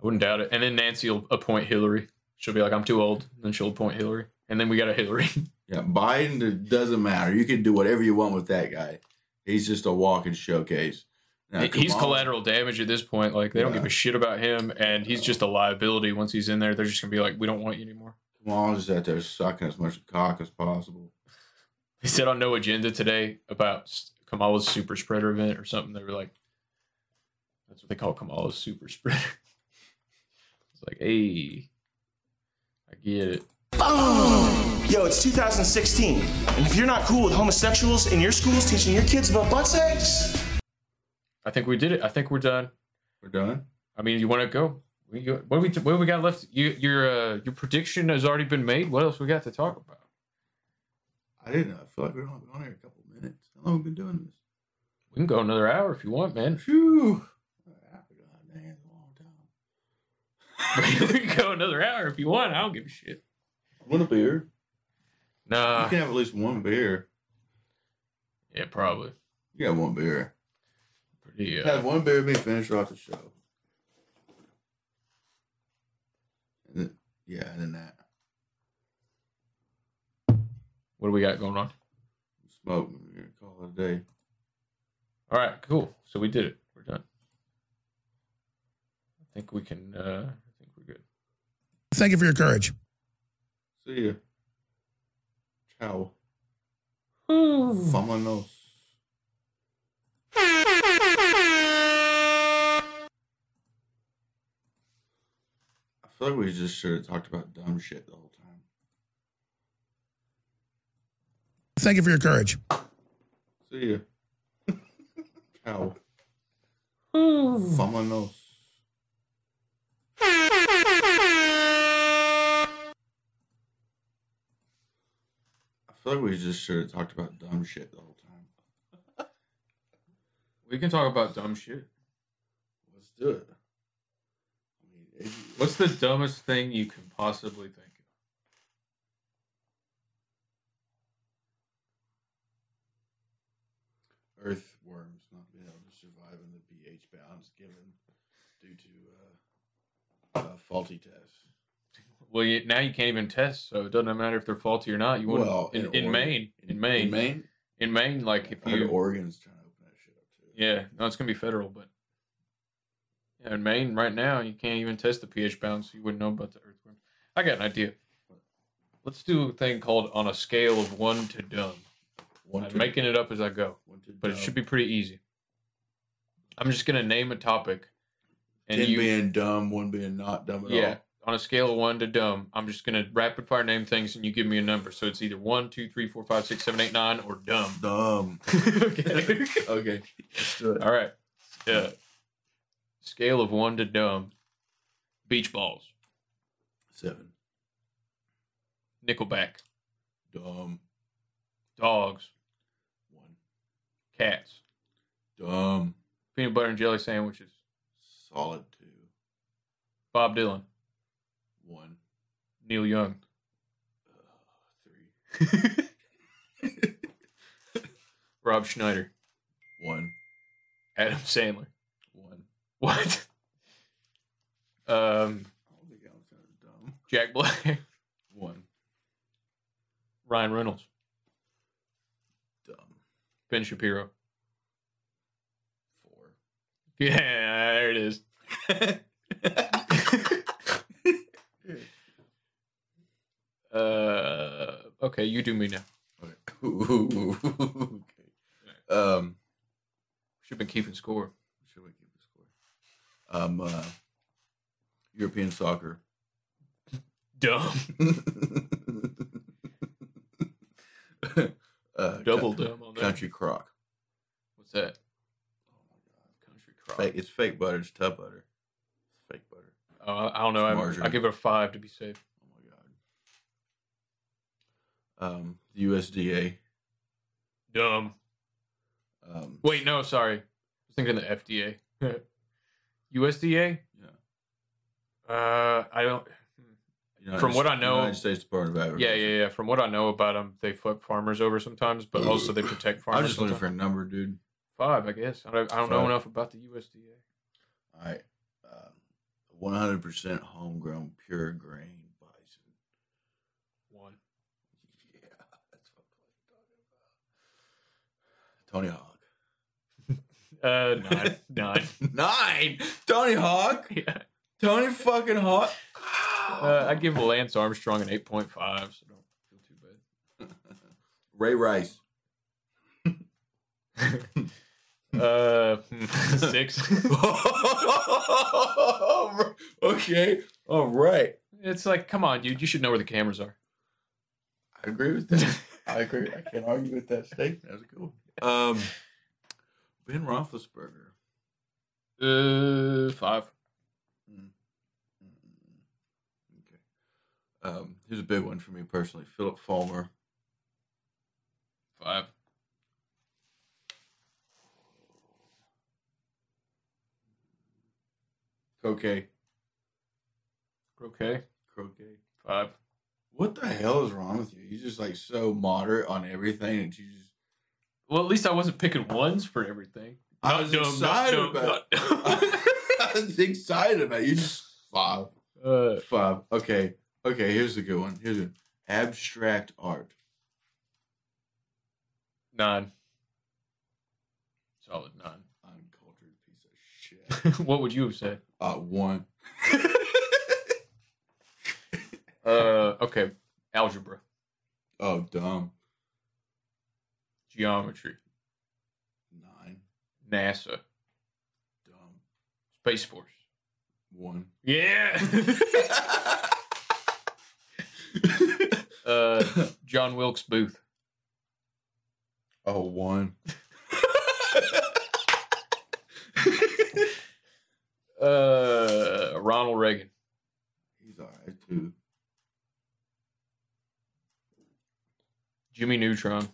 I wouldn't doubt it. And then Nancy will appoint Hillary. She'll be like, I'm too old. And then she'll appoint Hillary. And then we got a Hillary. Yeah, Biden doesn't matter. You can do whatever you want with that guy. He's just a walking showcase. Now, he's Kamala- collateral damage at this point. Like, they don't give a shit about him. And he's just a liability. Once he's in there, they're just going to be like, we don't want you anymore. Kamala's just out there sucking as much cock as possible. They said on No Agenda today about Kamala's super spreader event or something. They were like, that's what they call Kamala's super spreader. It's like, hey, I get it. Yo, it's 2016, and if you're not cool with homosexuals in your schools teaching your kids about butt sex, I think we did it. I think we're done. We're done. I mean, you want to go? We go. What do we? What do we got left? You, your uh, your prediction has already been made. What else we got to talk about? I didn't know. I feel like we're only been on here a couple minutes. How long have we been doing this? We can go another hour if you want, man. Phew. we can go another hour if you want. I don't give a shit. I want a beer? Nah. you can have at least one beer. Yeah, probably. You got one beer. Pretty. Uh, Have one beer, me finish off the show. And then, yeah, and then that. what do we got going on? Smoke. We're gonna call it a day. All right, cool. So we did it. We're done. I think we can. Uh, I think we're good. Thank you for your courage. See ya. Ciao. Vámonos. I feel like we just should have talked about dumb shit the whole time. Thank you for your courage. See ya. Ciao. Vámonos. Feel like we just should have talked about dumb shit the whole time. We can talk about dumb shit. Let's do it. What's the dumbest thing you can possibly think of? Earthworms not being able to survive in the pH balance given due to uh, uh, faulty tests. Well, you, now you can't even test, so it doesn't matter if they're faulty or not. You wouldn't Well, in, in in, Maine, in, Maine, in Maine? in Maine. Like if you Oregon's trying to open that shit up too. Yeah, no, it's gonna be federal, but yeah, in Maine right now you can't even test the pH balance. So you wouldn't know about the earthworm. I got an idea. Let's do a thing called on a scale of one to dumb. One I'm to- making it up as I go, but it should be pretty easy. I'm just gonna name a topic, and Ten you being dumb, one being not dumb at yeah. all. On a scale of one to dumb, I'm just gonna rapid fire name things, and you give me a number. So it's either one, two, three, four, five, six, seven, eight, nine, or dumb. Dumb. okay. okay. Let's do it. All right. Yeah. Scale of one to dumb. Beach balls. Seven. Nickelback. Dumb. Dogs. One. Cats. Dumb. Peanut butter and jelly sandwiches. Solid two. Bob Dylan. One. Neil Young. Three. Rob Schneider. One. Adam Sandler. One. What? Um, I don't think Alan Sandler's dumb. Jack Black. One. Ryan Reynolds. Dumb. Ben Shapiro. Four. Yeah, there it is. uh, okay, you do me now. Okay. okay. Um, Should have been keeping score. should we keep the score? Um, uh, European soccer. Dumb. uh, Double coun- dumb on that. Country crock. What's that? Country crock. Fake, it's fake butter. It's tub butter. It's fake butter. Oh, I, I don't know. I give it a five to be safe. Um, the USDA. Dumb. Um, Wait, no, sorry. I was thinking of the FDA. USDA? Yeah. Uh, I don't. United- From what I know- United States Department of Agriculture. Yeah, yeah, yeah. From what I know about them, they flip farmers over sometimes, but also they protect farmers. I'm just looking for a number, dude. five, I guess. I don't, I don't know enough about the USDA. All right. Um, 100% homegrown pure grain bison. One. Yeah, that's what I'm talking about. Tony Hawk. Uh, nine. nine. Nine. Tony Hawk. Yeah. Tony fucking Hawk. Uh, I give Lance Armstrong an 8.5, so don't feel too bad. Ray Rice. Uh, six. okay. All right. It's like, come on, dude. You should know where the cameras are. I agree with that. I agree. I can't argue with that statement. That was a good one. Um, Ben Roethlisberger. Uh, five. Um, here's a big one for me personally. Phillip Fulmer. Five. Croquet. Okay. Croquet. Five. What the hell is wrong with you? You're just like so moderate on everything that you just. Well, at least I wasn't picking ones for everything. I was dumb, excited dumb, about not- I was excited about it. You just five. Uh, Five. Okay. Okay. Here's a good one. Here's an abstract art. nine. Solid nine. Uncultured piece of shit. what would you have said? Uh, one. Uh, okay. Algebra. Oh, dumb. Geometry. Nine. NASA. Dumb. Space Force. One. Yeah. uh, John Wilkes Booth. Oh, one. Uh, Ronald Reagan. He's all right too. Jimmy Neutron.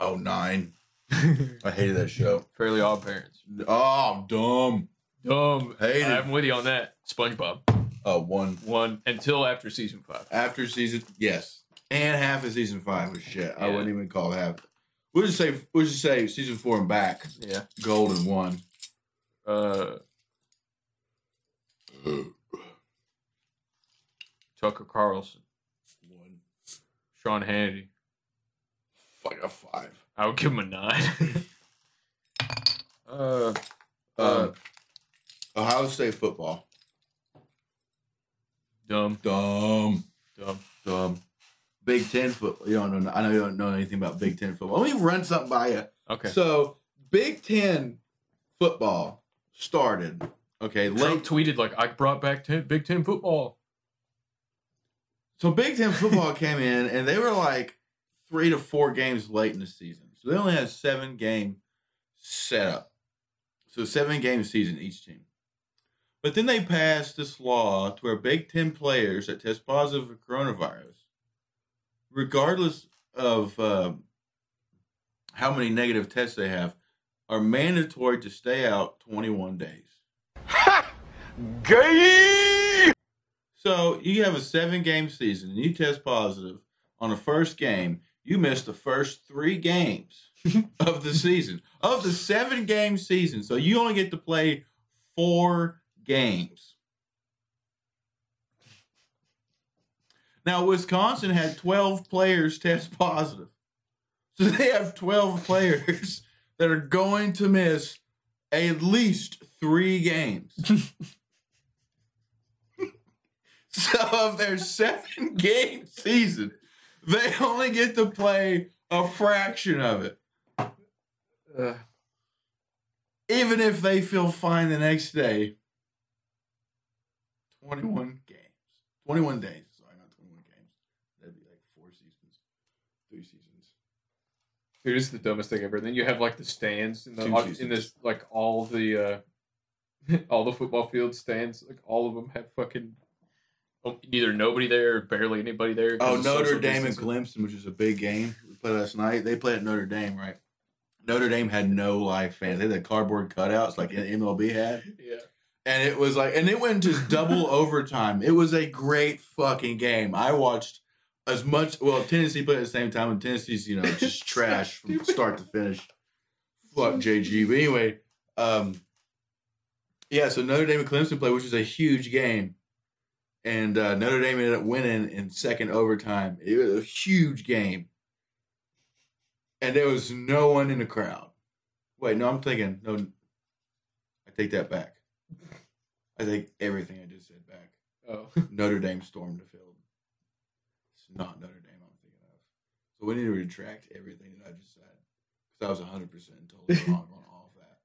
Oh, nine. I hated that show. Fairly Odd Parents. Oh, dumb. Dumb. Hated. I'm with you on that. SpongeBob. Oh, one. One until after season five. After season, yes, and half of season five was shit. I Yeah. wouldn't even call it half. We'll just say we'll just say season four and back. Yeah. Gold and one. Uh, Tucker Carlson. One. Sean Hannity. Fuck a five. I would give him a nine. uh, Uh, Ohio State football. dumb. Dumb. Dumb. Dumb. Big Ten football. You don't know. I know you don't know anything about Big Ten football. Let me run something by you. Okay. So Big Ten football started. Okay, Trump late tweeted like I brought back ten, Big Ten football. So Big Ten football came in and they were like three to four games late in the season. So they only had seven game setup. So seven game season each team. But then they passed this law to where Big Ten players that test positive for coronavirus, regardless of um, how many negative tests they have, are mandatory to stay out 21 days. Ha! Gay! So you have a seven game season and you test positive on the first game. You miss the first three games of the season, of the seven game season. So you only get to play four games. Now, Wisconsin had 12 players test positive. So they have 12 players that are going to miss at least three games. So of their seven game season, they only get to play a fraction of it. Even if they feel fine the next day. 21 games. 21 days. Sorry, not 21 games. That'd be like four seasons. Three seasons. Dude, this is the dumbest thing ever. then you have like the stands in the Two in seasons. this like all the uh all the football field stands, like all of them have fucking either nobody there or barely anybody there. Oh, Notre Dame and. Clemson, which is a big game. We played last night. They played at Notre Dame, right? Notre Dame had no live fans. They had cardboard cutouts like MLB had. Yeah. And it was like, and it went to double overtime. It was a great fucking game. I watched as much. Well, Tennessee played at the same time, and Tennessee's you know just trash from start to finish. Fuck JG. But anyway, um, yeah. So Notre Dame and Clemson play, which is a huge game, and uh, Notre Dame ended up winning in second overtime. It was a huge game, and there was no one in the crowd. Wait, no, I'm thinking no. I take that back. I take everything I just said back. Oh. Notre Dame stormed the field. It's not Notre Dame I'm thinking of. So we need to retract everything that I just said. Because I was 100% totally wrong on all of that.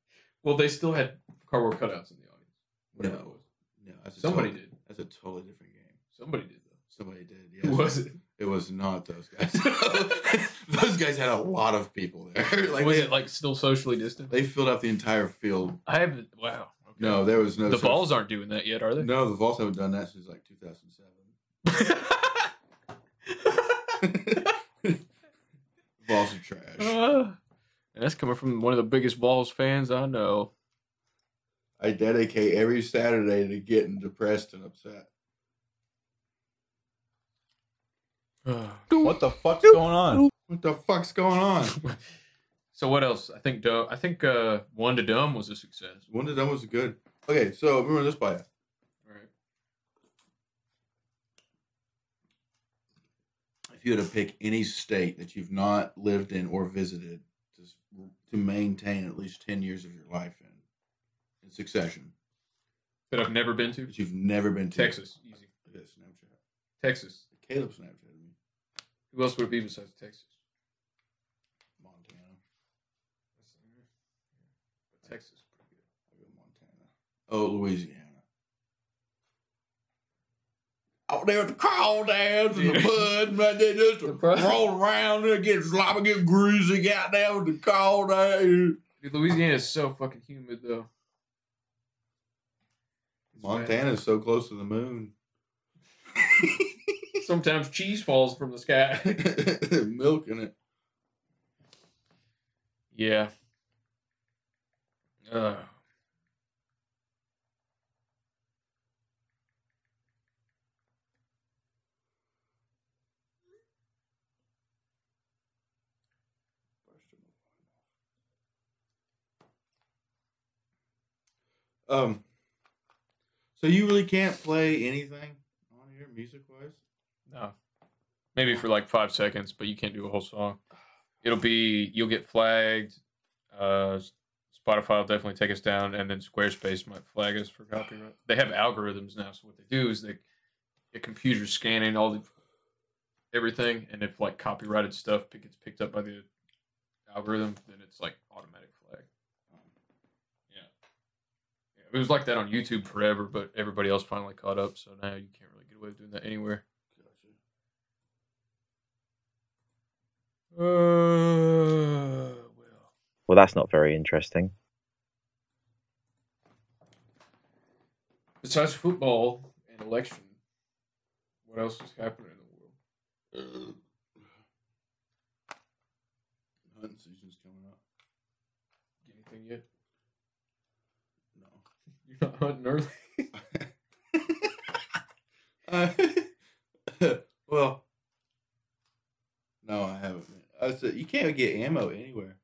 Well, they still had cardboard cutouts in the audience. Whatever it No. was. No, Somebody totally- did. That's a totally different game. Somebody did though. Somebody did. Yes. Who was it? It was not those guys. those guys had a lot of people there. like was they, it like still socially distant? they filled up the entire field. I have wow. Okay. No, there was no. the social- Vols aren't doing that yet, are they? No, the Vols haven't done that since like 2007. Vols are trash. Uh, and that's coming from one of the biggest Vols fans I know. I dedicate every Saturday to getting depressed and upset. What the fuck's going on? What the fuck's going on? So what else? I think I think uh, one to dumb was a success. One to Dumb was good. Okay, so remember this by. If you had to pick any state that you've not lived in or visited to, to maintain at least 10 years of your life in, in succession, That I've never been to. that you've never been to. Texas, easy. Okay, Snapchat. Texas. Caleb Snapchat me. Who else would it be besides Texas? Montana. Texas. I go Montana. Oh, Louisiana. Out there with the crawdads and the mud, man, they just roll around and get sloppy, get greasy, out there with the crawdads. Dude, Louisiana is so fucking humid though. Montana is so close to the moon. Sometimes cheese falls from the sky. Milk in it. Yeah. Uh, Um. So you really can't play anything on here, music wise. no. Maybe for like five seconds, but you can't do a whole song. It'll be you'll get flagged. Uh, Spotify will definitely take us down, and then Squarespace might flag us for copyright. They have algorithms now, so what they do is they the computer's scanning all the everything, and if like copyrighted stuff gets picked up by the algorithm, then it's like automatic flag. Yeah. yeah, it was like that on YouTube forever, but everybody else finally caught up, so now you can't really get away with doing that anywhere. Uh, Well, that's not very interesting. Besides football and election, what else is happening in the world? Hunting season's coming up. Anything yet? No. You're not hunting early. Uh, well, no, I haven't. I said you can't get ammo anywhere.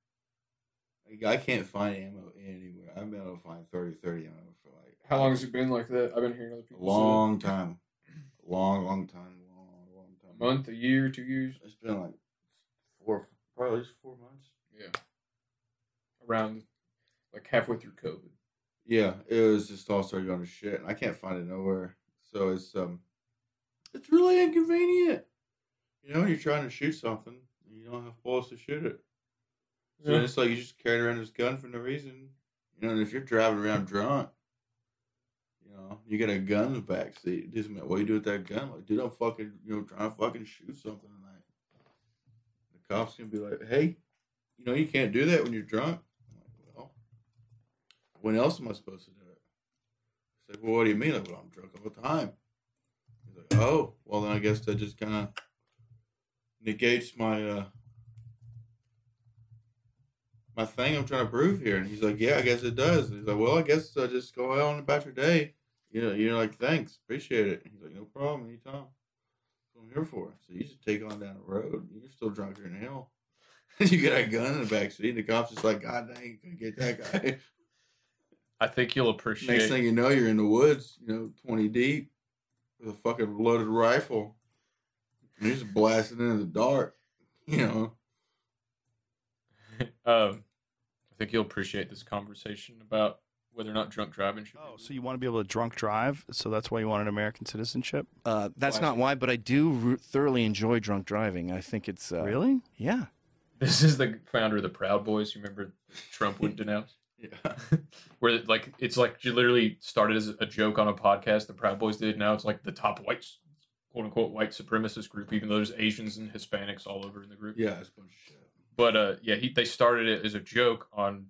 Like, I can't find ammo anywhere. I've been able to find 30 30 ammo for like How long has it been like that? I've been hearing other a people say long time. Long, long time. Long, long time. that. month, a year, two years. It's been like four, probably at least four months. Yeah. Around like halfway through COVID. Yeah, it was just all started going to shit, and I can't find it nowhere. So it's um, it's really inconvenient. You know, you're trying to shoot something, you don't have bullets to shoot it. So Yeah. it's like you just carried around this gun for no reason. You know, and if you're driving around drunk, you know, you got a gun in the back seat. It doesn't matter what you do with that gun. Like, dude, I'm fucking, you know, trying to fucking shoot something tonight. The cops can be like, hey, you know, you can't do that when you're drunk. When else am I supposed to do it? I said, well, what do you mean? Like, well, I'm drunk all the time. He's like, oh, well, then I guess that just kind of negates my uh my thing I'm trying to prove here. And he's like, yeah, I guess it does. And he's like, well, I guess uh, just go on about your day. You know, you're like, thanks, appreciate it. And he's like, no problem, anytime. That's what I'm here for. So you just take on down the road. You're still drunker than hell. you get a gun in the back seat, and the cops just like, God dang, get that guy. I think you'll appreciate. Next thing you know, you're in the woods, you know, 20 deep with a fucking loaded rifle. And you're just blasting into the dark, you know. um, I think you'll appreciate this conversation about whether or not drunk driving should. Oh, so you want to be able to drunk drive? So that's why you wanted American citizenship? Uh, that's not why, but I do ru- thoroughly enjoy drunk driving. I think it's uh, Really? Yeah. This is the founder of the Proud Boys. You remember Trump would denounce? Yeah. Where like it's like you literally started as a joke on a podcast. The Proud Boys did. Now it's like the top white, quote unquote, white supremacist group. Even though there's Asians and Hispanics all over in the group. Yeah, it's a bunch of shit. But uh, yeah, he they started it as a joke on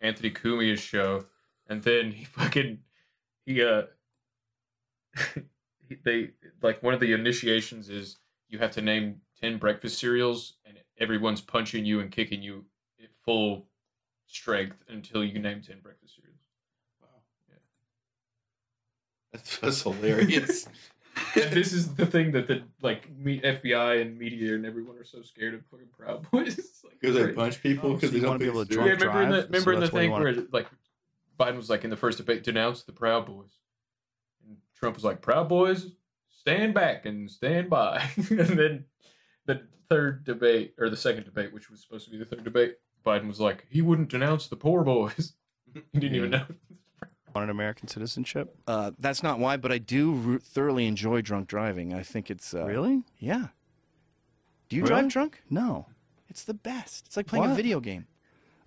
Anthony Cumia's show, and then he fucking he uh they like one of the initiations is you have to name ten breakfast cereals, and everyone's punching you and kicking you full strength until you name ten breakfast cereals. Wow. Yeah. That's, that's hilarious. and this is the thing that the like me, FBI and media and everyone are so scared of fucking Proud Boys. It's like Because they crazy. punch people Oh, because so they don't wanna be able to serious? Yeah, remember in the drive, so remember in the that's why you thing wanna- where like Biden was like in the first debate denounce the Proud Boys, and Trump was like Proud Boys stand back and stand by, and then the third debate or the second debate, which was supposed to be the third debate, Biden was like he wouldn't denounce the poor boys. he didn't even know. Wanted American citizenship? Uh, that's not why, but I do ru- thoroughly enjoy drunk driving. I think it's uh, Really? Yeah. Do you Really? drive drunk? No. It's the best. It's like playing a video game.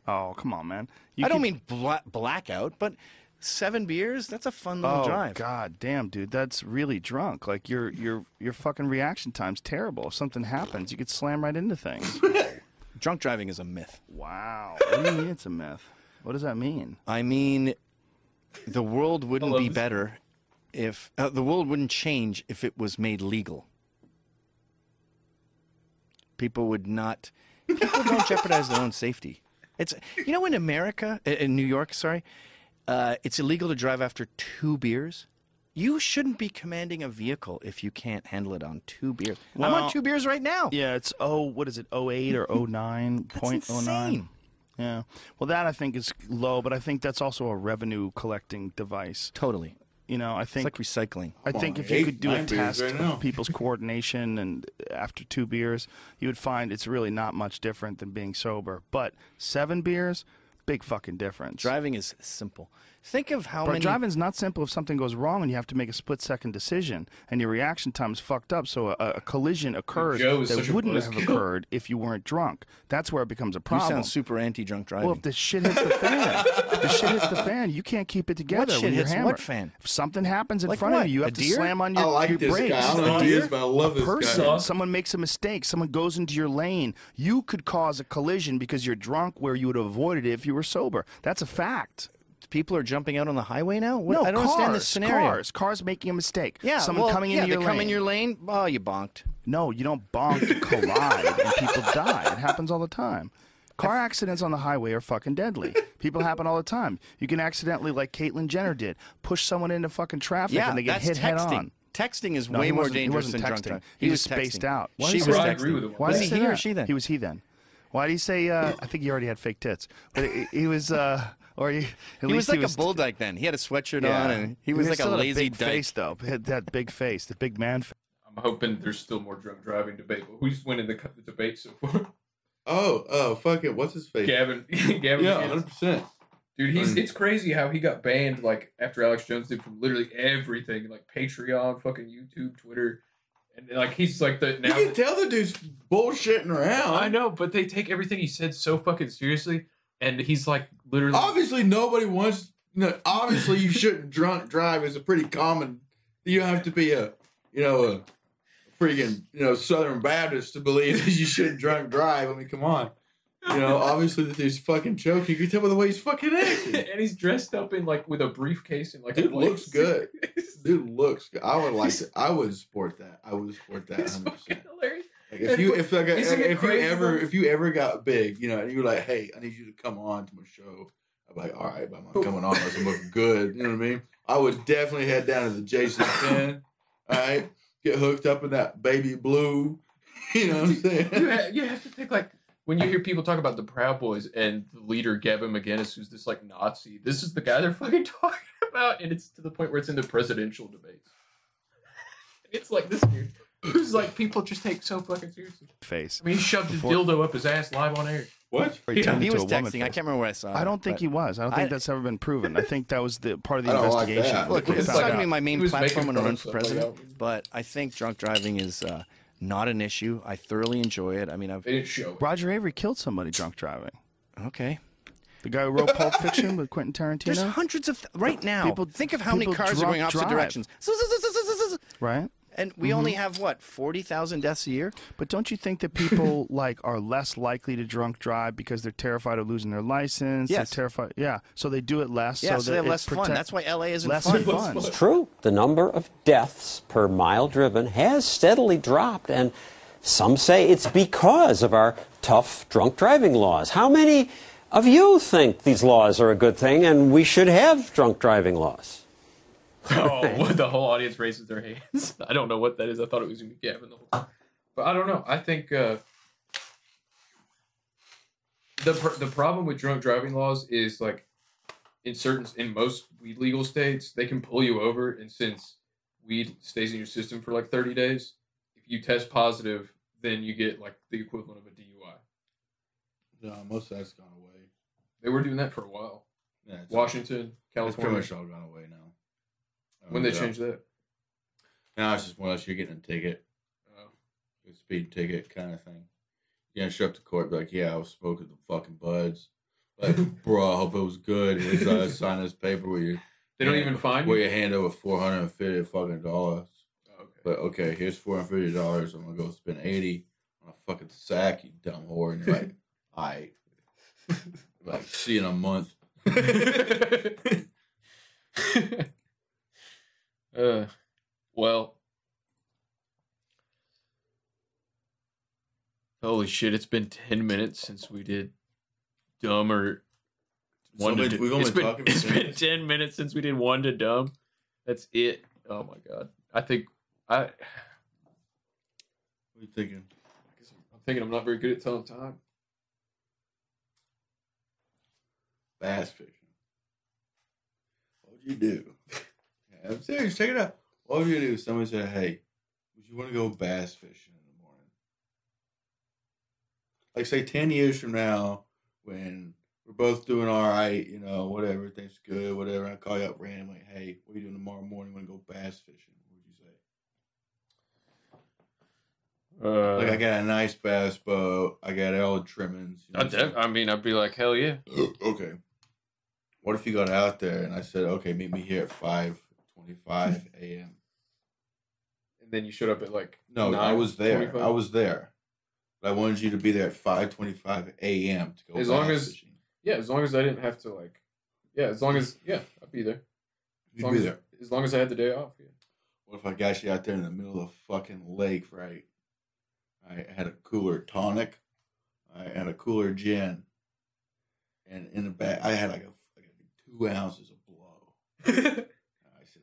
Oh, come on, man. You I don't mean bla- blackout, but seven beers—that's a fun little Oh drive. god damn, dude, that's really drunk. Like your your your fucking reaction time's terrible. If something happens, you could slam right into things. Drunk driving is a myth. wow. What do you mean it's a myth? What does that mean? I mean, the world wouldn't be better if uh, the world wouldn't change if it was made legal. People would not. People don't jeopardize their own safety. It's you know in America, in New York, sorry, uh, it's illegal to drive after two beers. You shouldn't be commanding a vehicle if you can't handle it on two beers. I'm on two beers right now. Yeah, it's oh, what is it? 08 or 09 point oh nine. insane. Yeah. Well, that I think is low, but I think that's also a revenue collecting device. Totally. You know, I think like recycling. I think on, if you could do a test right of people's coordination and after two beers, you would find it's really not much different than being sober. But seven beers, big fucking difference. Driving is simple. Think of how but many. driving's not simple if something goes wrong and you have to make a split second decision and your reaction time's fucked up. So a, a collision occurs Joe that wouldn't have buzzkill. occurred if you weren't drunk. That's where it becomes a problem. You problem. sound super anti-drunk driving. Well, if the shit hits the fan, if the shit hits the fan, you can't keep it together. What shit when you're hits what fan? If something happens in Like front what? of you, you A have to deer? slam on I your, like your this guy. brakes. I don't know A who he is, deer? but I love A this guy. person, Someone makes a mistake. Someone goes into your lane. You could cause a collision because you're drunk, where you would have avoided it if you were sober. That's a fact. People are jumping out on the highway now. What, no, I don't cars, understand this scenario. Cars, cars making a mistake. Yeah, someone well, coming yeah, into your they lane. come in your lane. Oh, you bonked. No, you don't bonk, you collide, and people die. It happens all the time. Car accidents on the highway are fucking deadly. People happen all the time. You can accidentally, like Caitlyn Jenner did, push someone into fucking traffic Yeah, and they get that's hit head on. Texting is No, way more dangerous wasn't than drunk texting. driving. He, He was was texting. spaced out. She did was he say- texting. Why Was he say he or she then? He was he then. Why did he say? Uh, I think he already had fake tits, but he, he was. Uh, or he, at He least was like he was a bull dyke then. He had a sweatshirt Yeah. on, and he was like a still had lazy big dyke. face though. He had that big face, the big man face. I'm hoping there's still more drunk driving debate. But who's winning the, the debate so far? Oh, oh, fuck it. What's his face? Gavin. Gavin. Yeah, 100%. Dude, he's Mm. it's crazy how he got banned like after Alex Jones did from literally everything, like Patreon, fucking YouTube, Twitter, and like he's like the now. You can tell the dude's bullshitting around. I know, but they take everything he said so fucking seriously, and he's like literally. Obviously, nobody wants. No, obviously, you shouldn't drunk drive. Is a pretty common. You have to be a, you know, a freaking, you know, Southern Baptist to believe that you shouldn't drunk drive. I mean, come on. You know, obviously, that he's fucking joking. You can tell by the way he's fucking acting. and he's dressed up in like with a briefcase and like Dude a looks good. Dude looks good. I would like to. I would support that. I would support that. 100%. hilarious. If you if like if you ever if you ever got big, you know, and you were like, hey, I need you to come on to my show. I'm like, all right, but I'm not coming on I'm looking good. You know what I mean? I would definitely head down to the Jason Penn. All right, get hooked up in that baby blue. You know what I'm saying? you, have, you have to think like when you hear people talk about the Proud Boys and the leader Gavin McInnes, who's this like Nazi. This is the guy they're fucking talking about, and it's to the point where it's in the presidential debates. It's like this dude who's like people just take so fucking seriously. Face. I mean, he shoved his dildo up his ass live on air. What? Or He turned was into a woman texting. I face. can't remember where I saw I don't think he was. I don't think I- that's ever been proven. I think that was the part of the I don't like investigation. that. Look, it's it's not not going to be my main was platform when I fun run of for stuff like president, that. but I think drunk driving is uh, not an issue. I thoroughly enjoy it. I mean, I've They didn't show it. Roger Avary killed somebody drunk driving. okay. The guy who wrote Pulp Fiction with Quentin Tarantino. There's hundreds of right now. People- think of how many people cars are drunk going opposite drive. directions. right? And we mm-hmm. only have what forty thousand deaths a year. But don't you think that people like are less likely to drunk drive because they're terrified of losing their license? Yes. They're terrified. Yeah. So they do it less. Yeah, so, so they have it less fun. That's why LA isn't less fun. fun. It's true. The number of deaths per mile driven has steadily dropped, and some say it's because of our tough drunk driving laws. How many of you think these laws are a good thing and we should have drunk driving laws? Oh, the whole audience raises their hands. I don't know what that is. I thought it was going to be Gavin the whole time. But I don't know. I think uh, the pr- the problem with drunk driving laws is like in certain in most weed legal states they can pull you over, and since weed stays in your system for like thirty days, if you test positive, then you get like the equivalent of a DUI. No, most of that's gone away. They were doing that for a while. Yeah, it's Washington, It's pretty California. much all gone away now. When they Yeah. changed that. Now it's just or less you're getting a ticket, a speed ticket kind of thing. You're gonna show up to court, be like, "Yeah, I was smoking the fucking buds." Like, bro, I hope it was good. Here's uh, sign this paper where you. They don't even fine Where you? hand over four hundred and fifty fucking dollars. Okay. But okay, here's four hundred fifty dollars. I'm gonna go spend eighty on a fucking sack, you dumb whore. And you're like, all right, like see you in a month. Uh, well, Holy shit! It's been ten minutes since we did dumb or one only- to we've dumb. only It's been, talking it's 10 been minutes. ten minutes since we did one to dumb. That's it. Oh my god! I think I. What are you thinking? I'm thinking I'm not very good at telling time. Bass fishing. What would you do? I'm serious. Check it out. What would you do if somebody said, "Hey, would you want to go bass fishing in the morning?" Like, say, ten years from now, when we're both doing all right, you know, whatever, everything's good, whatever. I call you up randomly. Hey, what are you doing tomorrow morning? Want to go bass fishing? What would you say? Uh, like, I got a nice bass boat. I got all the trimmings. You know I, def- I mean, I'd be like, hell yeah. okay. What if you got out there and I said, okay, meet me here at five twenty-five a.m. And then you showed up at like No, I was there. 9:25? I was there. But I wanted you to be there at five twenty-five a.m. to go. As long as fishing. yeah, as long as I didn't have to like yeah, as long as yeah, I'd be there. As You'd long be as, there. As long as I had the day off. Yeah. What if I got you out there in the middle of the fucking lake, right? I had a cooler tonic, I had a cooler gin, and in the back I had like a like two ounces of blow.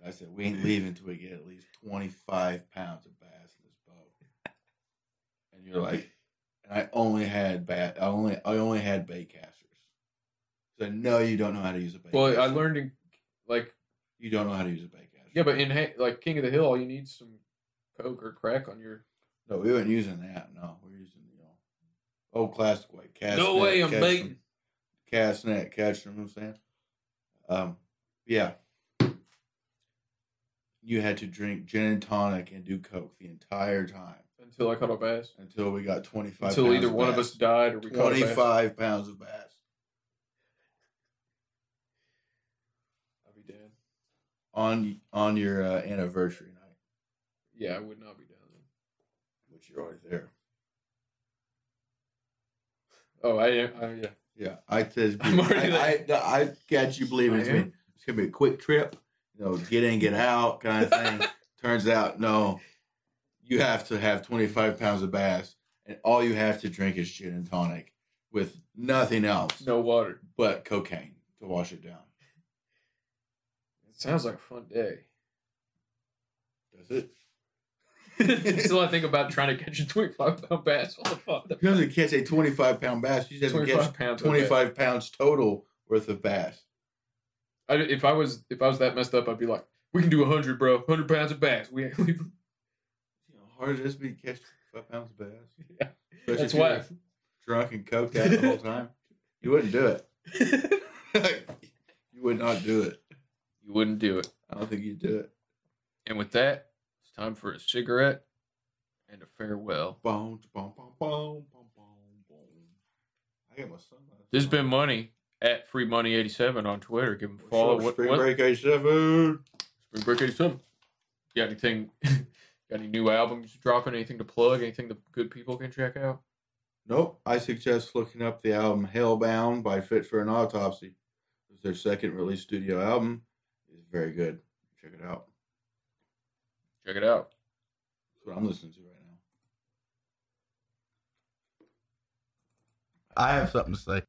I said, I said, we ain't leaving until we get at least twenty five pounds of bass in this boat. And you're like, and I only had bat, I only I only had bait casters. So no, you don't know how to use a bait. Well, I learned in like you don't know how to use a bait caster. yeah, but in like King of the Hill, all you need is some coke or crack on your. No, we weren't using that. No, we're using the know old classic way. Cast No net, way, I'm baiting. Cast net, catch them. You know what I'm saying? Um, yeah. You had to drink gin and tonic and do coke the entire time Until I caught a bass. until we got 25. Until pounds either of one of us died or we caught a bass. 25 pounds of bass. I'll be dead. on on your uh, anniversary night, Yeah, I would not be down there. which you're already there. Oh, I am. I, yeah. Yeah, I already I, I, I got you believing it's I it's gonna be a quick trip, you know, get in, get out kind of thing. Turns out, no, you have to have 25 pounds of bass, and all you have to drink is gin and tonic with nothing else, No water. but cocaine to wash it down. It sounds like a fun day. Does it? Until I think about trying to catch a 25 pound bass. What the fuck? You don't have to catch a 25 pound bass. You just have to catch pounds 25 pounds total worth of bass. I, if I was if I was that messed up, I'd be like, we can do 100, bro. 100 pounds of bass. We, You know, hard as be catch five pounds of bass. Yeah. Especially That's why. drunk and coked out the whole time. You wouldn't do it. you would not do it. You wouldn't do it. I don't think you'd do it. And with that, it's time for a cigarette and a farewell. I got my sunglasses. This has been Money at Free Money 87 on Twitter. Give them a follow. What's up, What, Spring what- Break 87. Spring Break 87. Got anything? got any new albums dropping? Anything to plug? Anything that good people can check out? Nope. I suggest looking up the album Hellbound by Fit for an Autopsy. It's their second release studio album. It's very good. Check it out. Check it out. That's what I'm listening to right now. I have something to say.